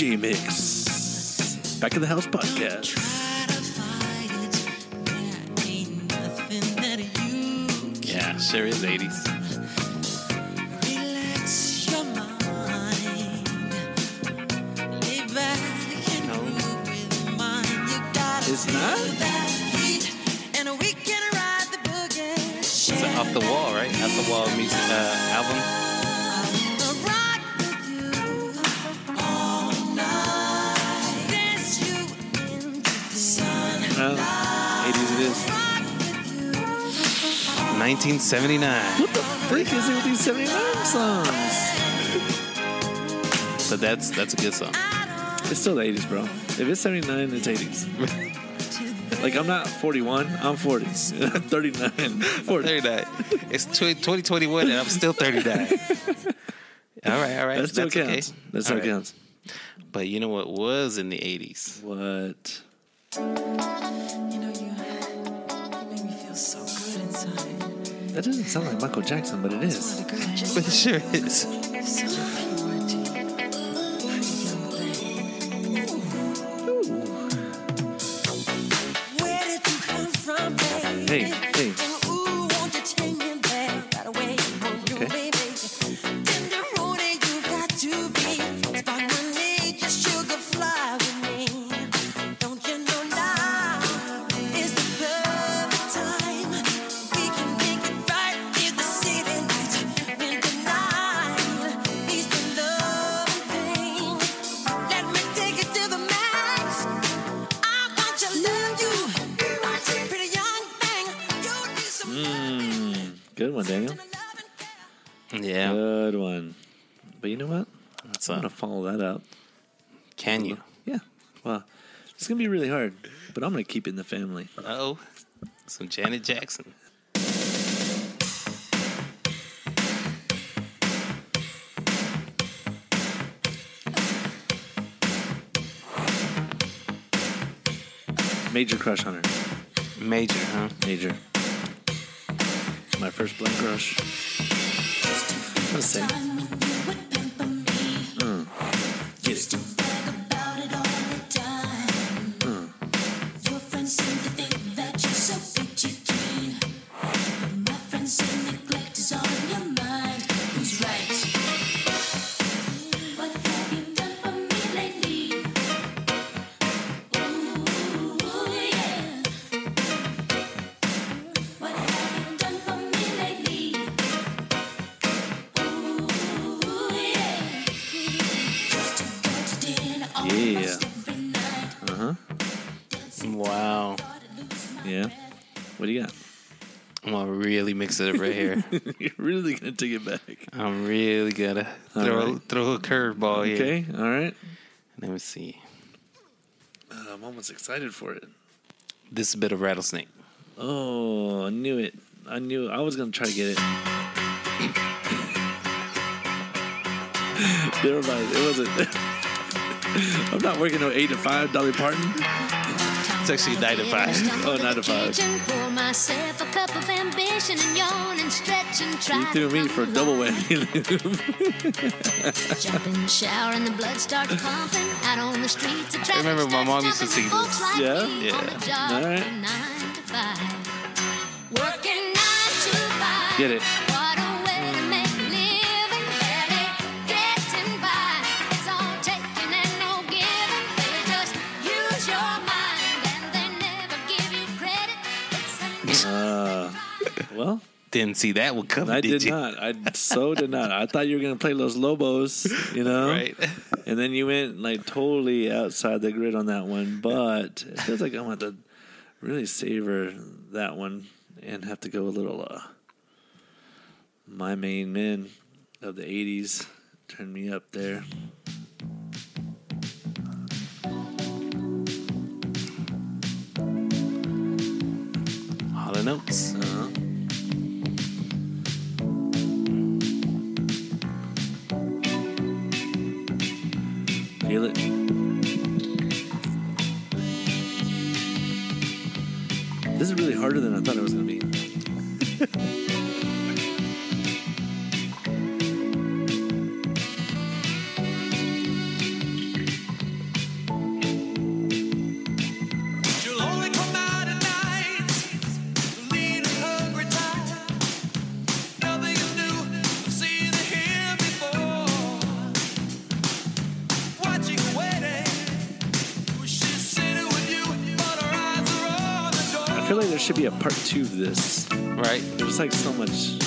DJ Mix. Back of the House podcast. Try to fight it, there ain't nothing that you Yeah, sure is 80s. relax your mind. Lay back and No. move with mine. You gotta It's not? that heat, and we can ride the boogie. It's an off the wall, right? Off the wall music uh, album. 1979. What the freak is it with these 79 songs? But that's that's a good song. It's still the 80s, bro. If it's 79, it's 80s. like, I'm not 41, I'm 40. 39, 40. 39. It's 2021 and I'm still 39. all right, all right. That still okay. counts. That still right. counts. But you know what was in the 80s? What? That doesn't sound like Michael Jackson, but it is. The girl just But it sure is. Can you? Yeah. Well, it's going to be really hard, but I'm going to keep it in the family. Uh oh. Some Janet Jackson. Major crush on her. Major, huh? Major. My first blank crush. Let's say. Really it right here. You're really to take it back. I'm really gonna All throw right. throw a curveball here. Okay. All right. Let me see. Uh, I'm almost excited for it. This is a bit of rattlesnake. Oh, I knew it. I knew I was gonna try to get it. Never mind. It wasn't. I'm not working no eight to five, Dolly Parton. It's actually nine to five. Oh, nine to five. Pour myself a cup of ambition and yawn and stretch and try. You threw me for a double whammy. Jump in the shower and the blood starts pumping. Out on the streets, the I remember my mom used to sing this. Like Yeah? me on the Yeah. job All right. from nine Well, Didn't see that one coming. I did, did not. I so did not. I thought you were gonna play Los Lobos, you know, Right. And then you went like totally outside the grid on that one. But it feels like I'm going to really savor that one and have to go a little. uh My main men of the '80s turn me up there. All the notes. Uh-huh. Feel it. This is really harder than I thought it was going to be. part two of this. Right. There's like so much.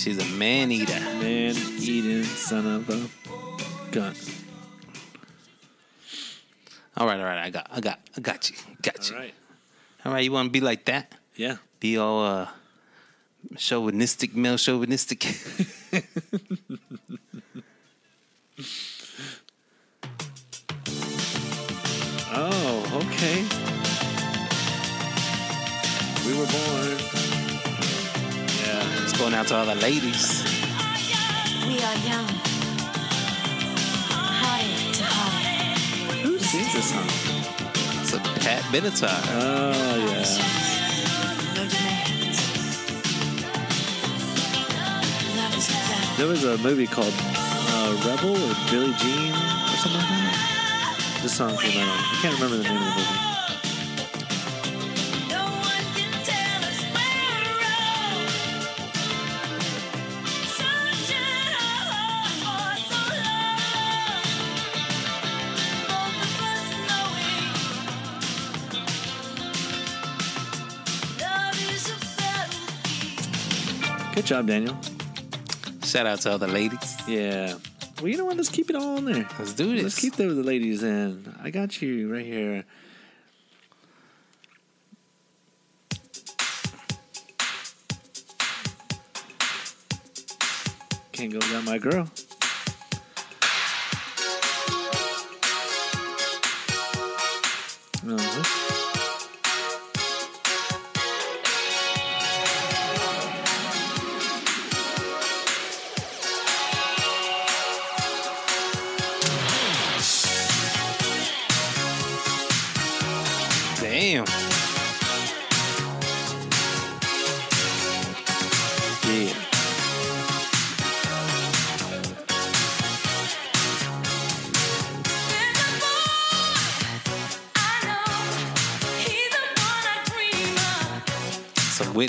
She's a man eater. Man eating son of a gun. All right, all right. I got, I got, I got you, got you. All right. All right. You want to be like that? Yeah. Be all uh, chauvinistic, male chauvinistic. Oh, okay. We were born. Yeah. Going out to all the ladies. We are young. Higher to higher. Who sings this song? It's a Pat Benatar. Oh, yeah. No demands. Love is love. There was a movie called uh, Rebel or Billie Jean or something like that. This song came out on. I can't remember the name of the movie. Good job, Daniel. Shout out to all the ladies. Yeah. Well, you know what? Let's keep it all in there. Let's do this. Let's keep the, the ladies in. I got you right here. Can't go without my girl.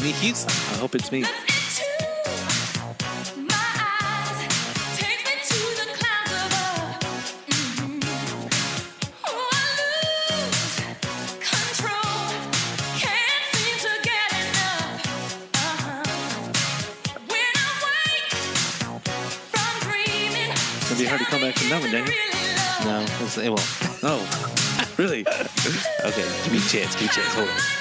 Whitney Houston. I hope it's me. It's gonna be hard to come back from that one, Daniel. No, it's- it won't. Oh, really? Okay, give me a chance. Give me a chance. Hold on.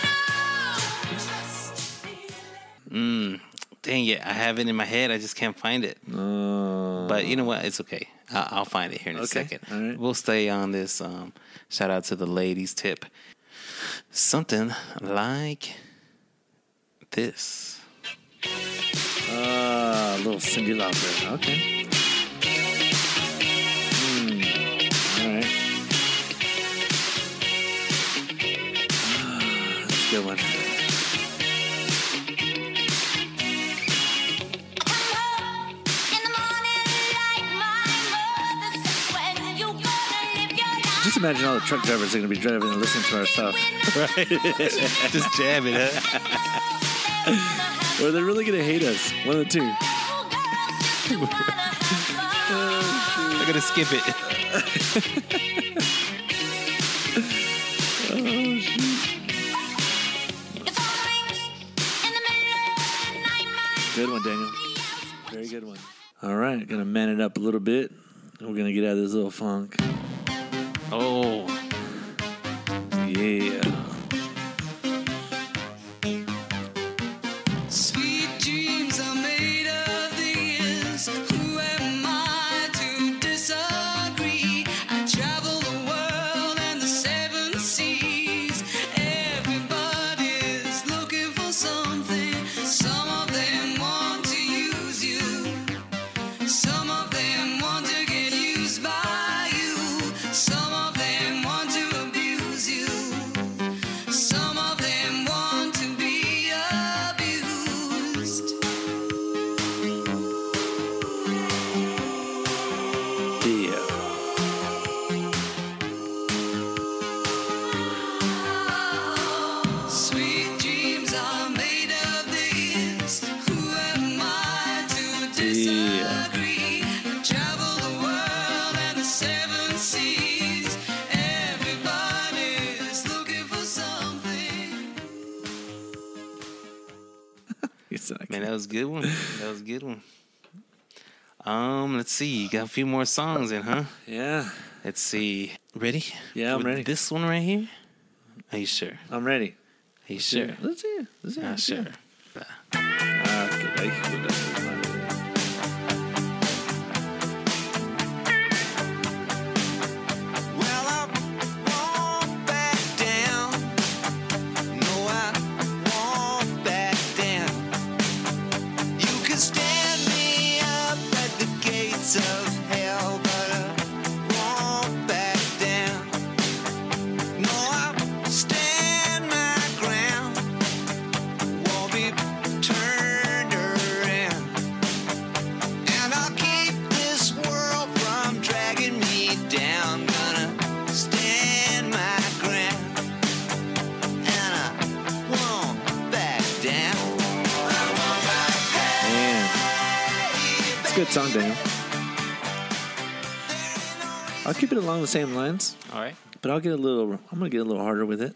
Dang it. I have it in my head. I just can't find it. But you know what? It's okay. I'll, I'll find it here in a second. all right. We'll stay on this. Um, shout out to the ladies tip. Something like this. Ah, a little Cyndi Lauper. Okay. Hmm. All right. Good one. Just imagine all the truck drivers are going to be driving and listening to our stuff. Right. Just jamming, huh? or they're really going to hate us. One of the two. They're gonna skip it. Oh. Good one, Daniel. Very good one. All right, gonna man it up a little bit. We're gonna get out of this little funk. Oh, Yeah. Was a good one. That was a good one. Um, let's see. You got a few more songs in, huh? yeah. Let's see. Ready? Yeah, I'm With ready. This one right here. Are you sure? I'm ready. Are you sure? Let's see it. Let's see it. Ah, Let's see sure. Ah, ok, song, Daniel. I'll keep it along the same lines, All right. but I'll get a little. I'm gonna get a little harder with it.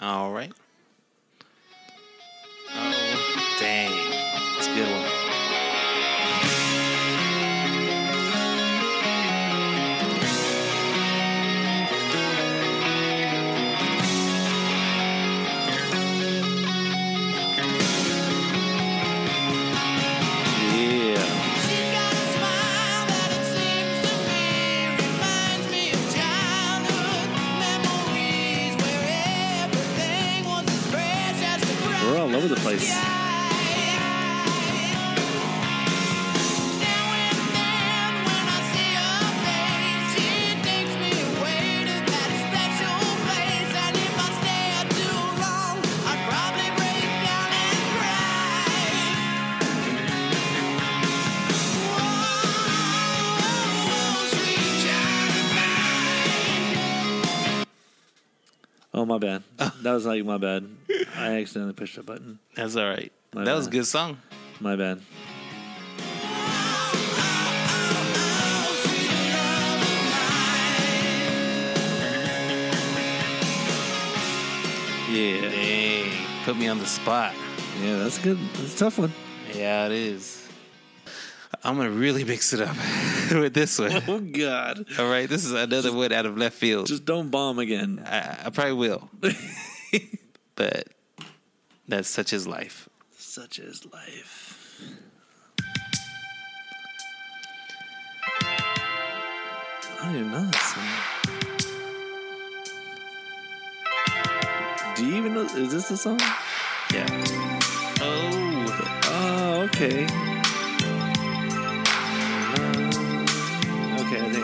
All right. Was like my bad. I accidentally pushed a button. That's all right. My that was a good song. My bad. Yeah. Dang. Put me on the spot. Yeah, that's good. That's a tough one. Yeah, it is. I'm going to really mix it up with this one. Oh God. All right. This is another one out of left field. Just don't bomb again. I, I probably will. but that's such is life. Such is life. I don't even know this song. Do you even know? Is this the song? Yeah. Oh. Oh, okay. Uh, okay, I think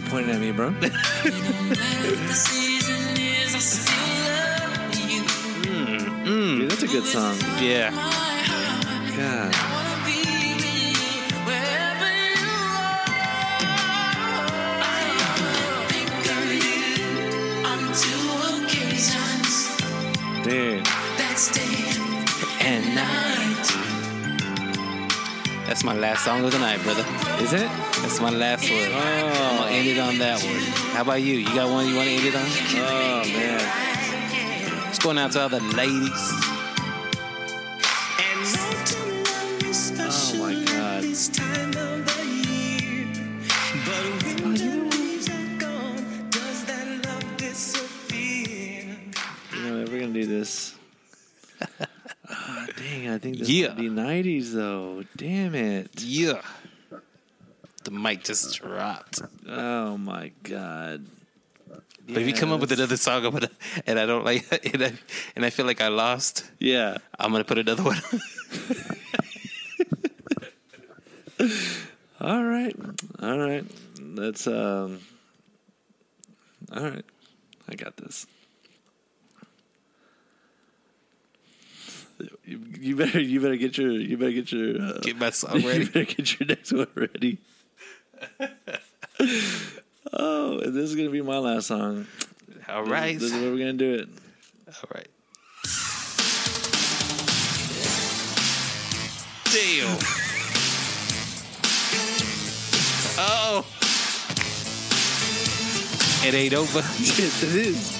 you. Don't pointing at me, bro. The season is, I still love you. Dude, that's a good song. Yeah. God. That's my last song of the night, brother. Is it? That's my last one. Oh. I'm gonna end it on that one. How about you? You got one you want to end it on? Oh, man. It's going out to all the ladies. I think this Yeah. would be 90s, though. Damn it. Yeah. The mic just dropped. Oh, my God. But if you come up with another song I'm gonna- and I don't like and I, and I feel like I lost, Yeah. I'm gonna put another one. All right. All right. That's, um, all right. I got this. You, better, you better get your, you better get your, uh, Get my song ready. You better get your next one ready. oh, and this is gonna be my last song. All right, This- This is where we're gonna do it. All right. Damn. Oh. It ain't over. yes, it is.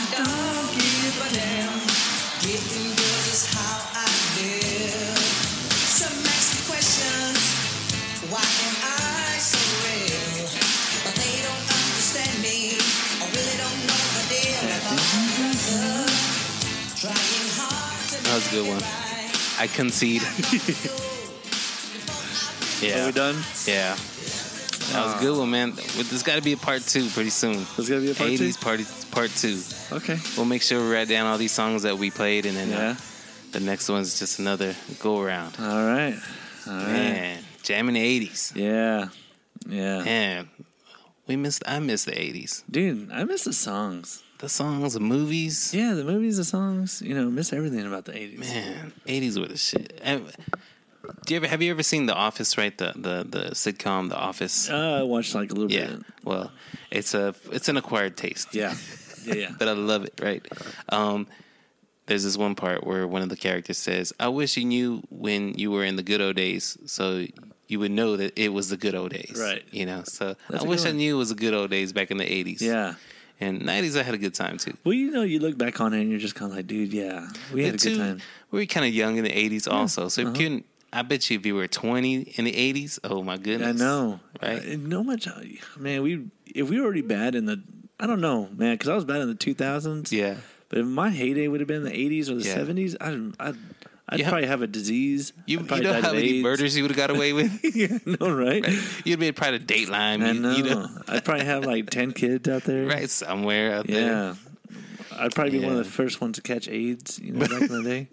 a good one. I concede. yeah. Are we done? Yeah. That was a good one, man. There's got to be a part two pretty soon. There's gotta be a part two? 80s party, part two. Okay. We'll make sure we write down all these songs that we played, and then Yeah. uh, the next one's just another go around. All right. All right. Man, jamming the 80s. Yeah. Yeah. Man, we missed. I missed the 80s. Dude, I miss the songs. The songs, the movies. Yeah, the movies, the songs. You know, miss everything about the eighties. Man, 80s were the shit. Do you ever have you ever seen The Office? Right, the the the sitcom The Office. Uh, I watched like a little yeah. bit. Well, it's a it's an acquired taste. Yeah. Yeah, yeah. but I love it. Right. Um, there's this one part where one of the characters says, "I wish you knew when you were in the good old days, so you would know that it was the good old days." Right. You know. So That's I wish good I knew it was the good old days back in the '80s. Yeah. And '90s, I had a good time too. Well, you know, you look back on it and you're just kind of like, dude, yeah, we had a good too, time. We were kind of young in the '80s, also. So uh-huh. you I bet you if you were 20 in the '80s, oh my goodness, I know. right? Uh, No much, man. We if we were already bad in the, I don't know, man, because I was bad in the 2000s. Yeah. But if my heyday would have been the 80s or the Yeah. 70s, I'd, I'd, I'd Yeah. probably have a disease. You, you probably know how many AIDS. murders you would have got away with? yeah, no, right? You'd be probably a Dateline. I know. you know, I'd probably have like 10 kids out there. right somewhere out there. Yeah. I'd probably be one of the first ones to catch AIDS, you know, back in the day.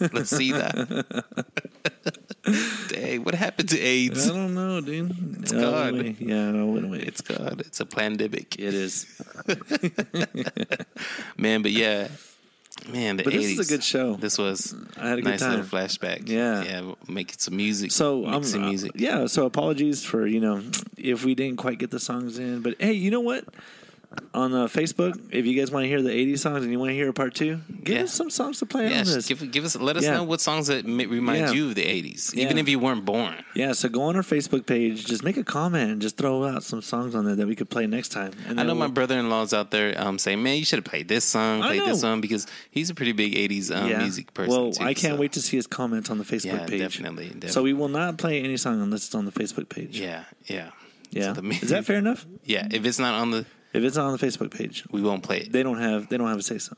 Let's see that. Dang, what happened to AIDS? I don't know, dude. It's It all gone. Yeah, no, went away. It's God. It's a pandemic. It is. Man, but yeah, Man, the But 80s. this is a good show. This was I had a good nice little flashback. Yeah. yeah, making some music. So I'm mixing um, music. yeah. So apologies for you know if we didn't quite get the songs in, but hey, you know what? On uh, Facebook, if you guys want to hear the '80s songs and you want to hear a part two, give Yeah. us some songs to play on this. give, give us let us Yeah. know what songs that remind Yeah. you of the '80s, even if you weren't born. Yeah, so go on our Facebook page, just make a comment, and just throw out some songs on there that we could play next time. And I know my we'll- brother-in-law's out there um, saying, "Man, you should have played this song, played this song," because he's a pretty big '80s um, music person. Well, too, I can't so- wait to see his comments on the Facebook page. definitely, definitely. So we will not play any song unless it's on the Facebook page. Yeah, yeah, Yeah. So the- Is that fair enough? Yeah, if it's not on the, If it's not on the Facebook page, we won't play it. they don't have they don't have a say so.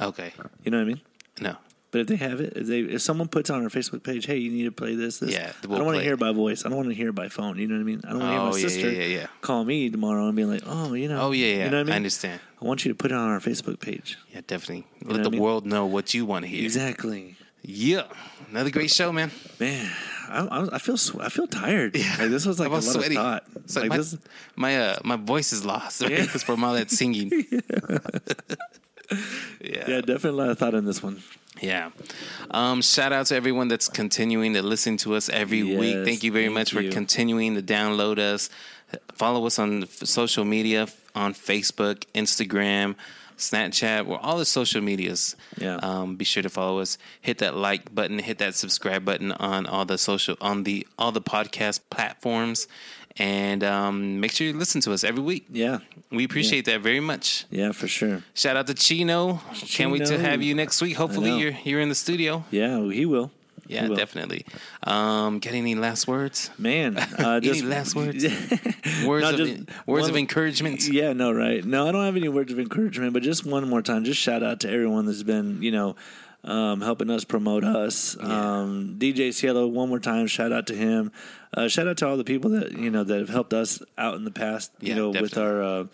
Okay, You know what I mean? no, But if they have it, if, they, if someone puts on our Facebook page, hey, you need to play this, this Yeah, I we'll don't want to hear it. by voice. I don't want to hear it by phone. You know what I mean? I don't want to hear Oh, my yeah, sister yeah, yeah, call me tomorrow and be like, oh, you know. Oh yeah, yeah. You know what I mean? I understand. I want you to put it on our Facebook page. Yeah, definitely. know Let the I mean? world know what you want to hear. Exactly. Yeah, another great show, man. Man, I, I, I feel sw- I feel tired. Like this was like a lot sweaty. of thought. It's like my, this, my uh my voice is lost right? Yeah. It's from all that singing. yeah, definitely a lot of thought in this one. Yeah. Um, shout out to everyone that's continuing to listen to us every week. Thank you very thank much for continuing to download us. Follow us on social media on Facebook, Instagram, Snapchat, or all the social medias. Yeah. Um, be sure to follow us. Hit that like button. Hit that subscribe button on all the social on the all the podcast platforms, and um, make sure you listen to us every week. Yeah, We appreciate that very much. yeah, for sure. Shout out to Chino. Can't wait to have you next week. Hopefully you're you're in the studio. Yeah, he will. Yeah, definitely. Um, got any last words? Man, uh, any just last words? words No, of just words one- of encouragement. Yeah, no, right. No, I don't have any words of encouragement, but just one more time, just shout out to everyone that's been, you know, um, helping us promote us. Um, DJ Cielo, one more time, shout out to him. Uh, shout out to all the people that you know that have helped us out in the past. You Yeah, know, with our uh,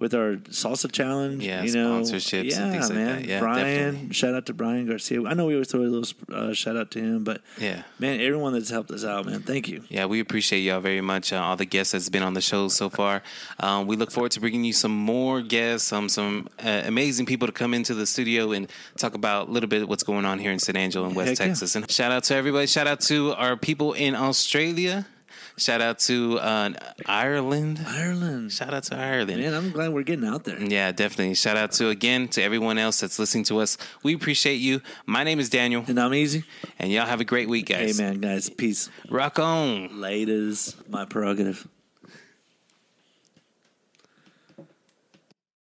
with our salsa challenge. Yeah, you know, sponsorships Yeah, and things like man. that. Yeah, Brian, definitely. shout out to Brian Garcia. I know we always throw a little uh, shout out to him, but Yeah. man, everyone that's helped us out, man, thank you. Yeah, we appreciate y'all very much. Uh, all the guests that's been on the show so far. Um, we look forward to bringing you some more guests, um, some uh, amazing people to come into the studio and talk about a little bit of what's going on here in San Angelo and West Heck yeah. Texas. And shout out to everybody. Shout out to our people in Australia. Shout out to uh, Ireland. Ireland. Shout out to Ireland. Man, I'm glad we're getting out there. Yeah, definitely. Shout out to again to everyone else that's listening to us. We appreciate you. My name is Daniel, And I'm easy. and y'all have a great week, Hey, guys. man, guys, peace. Rock on. Laters, my prerogative.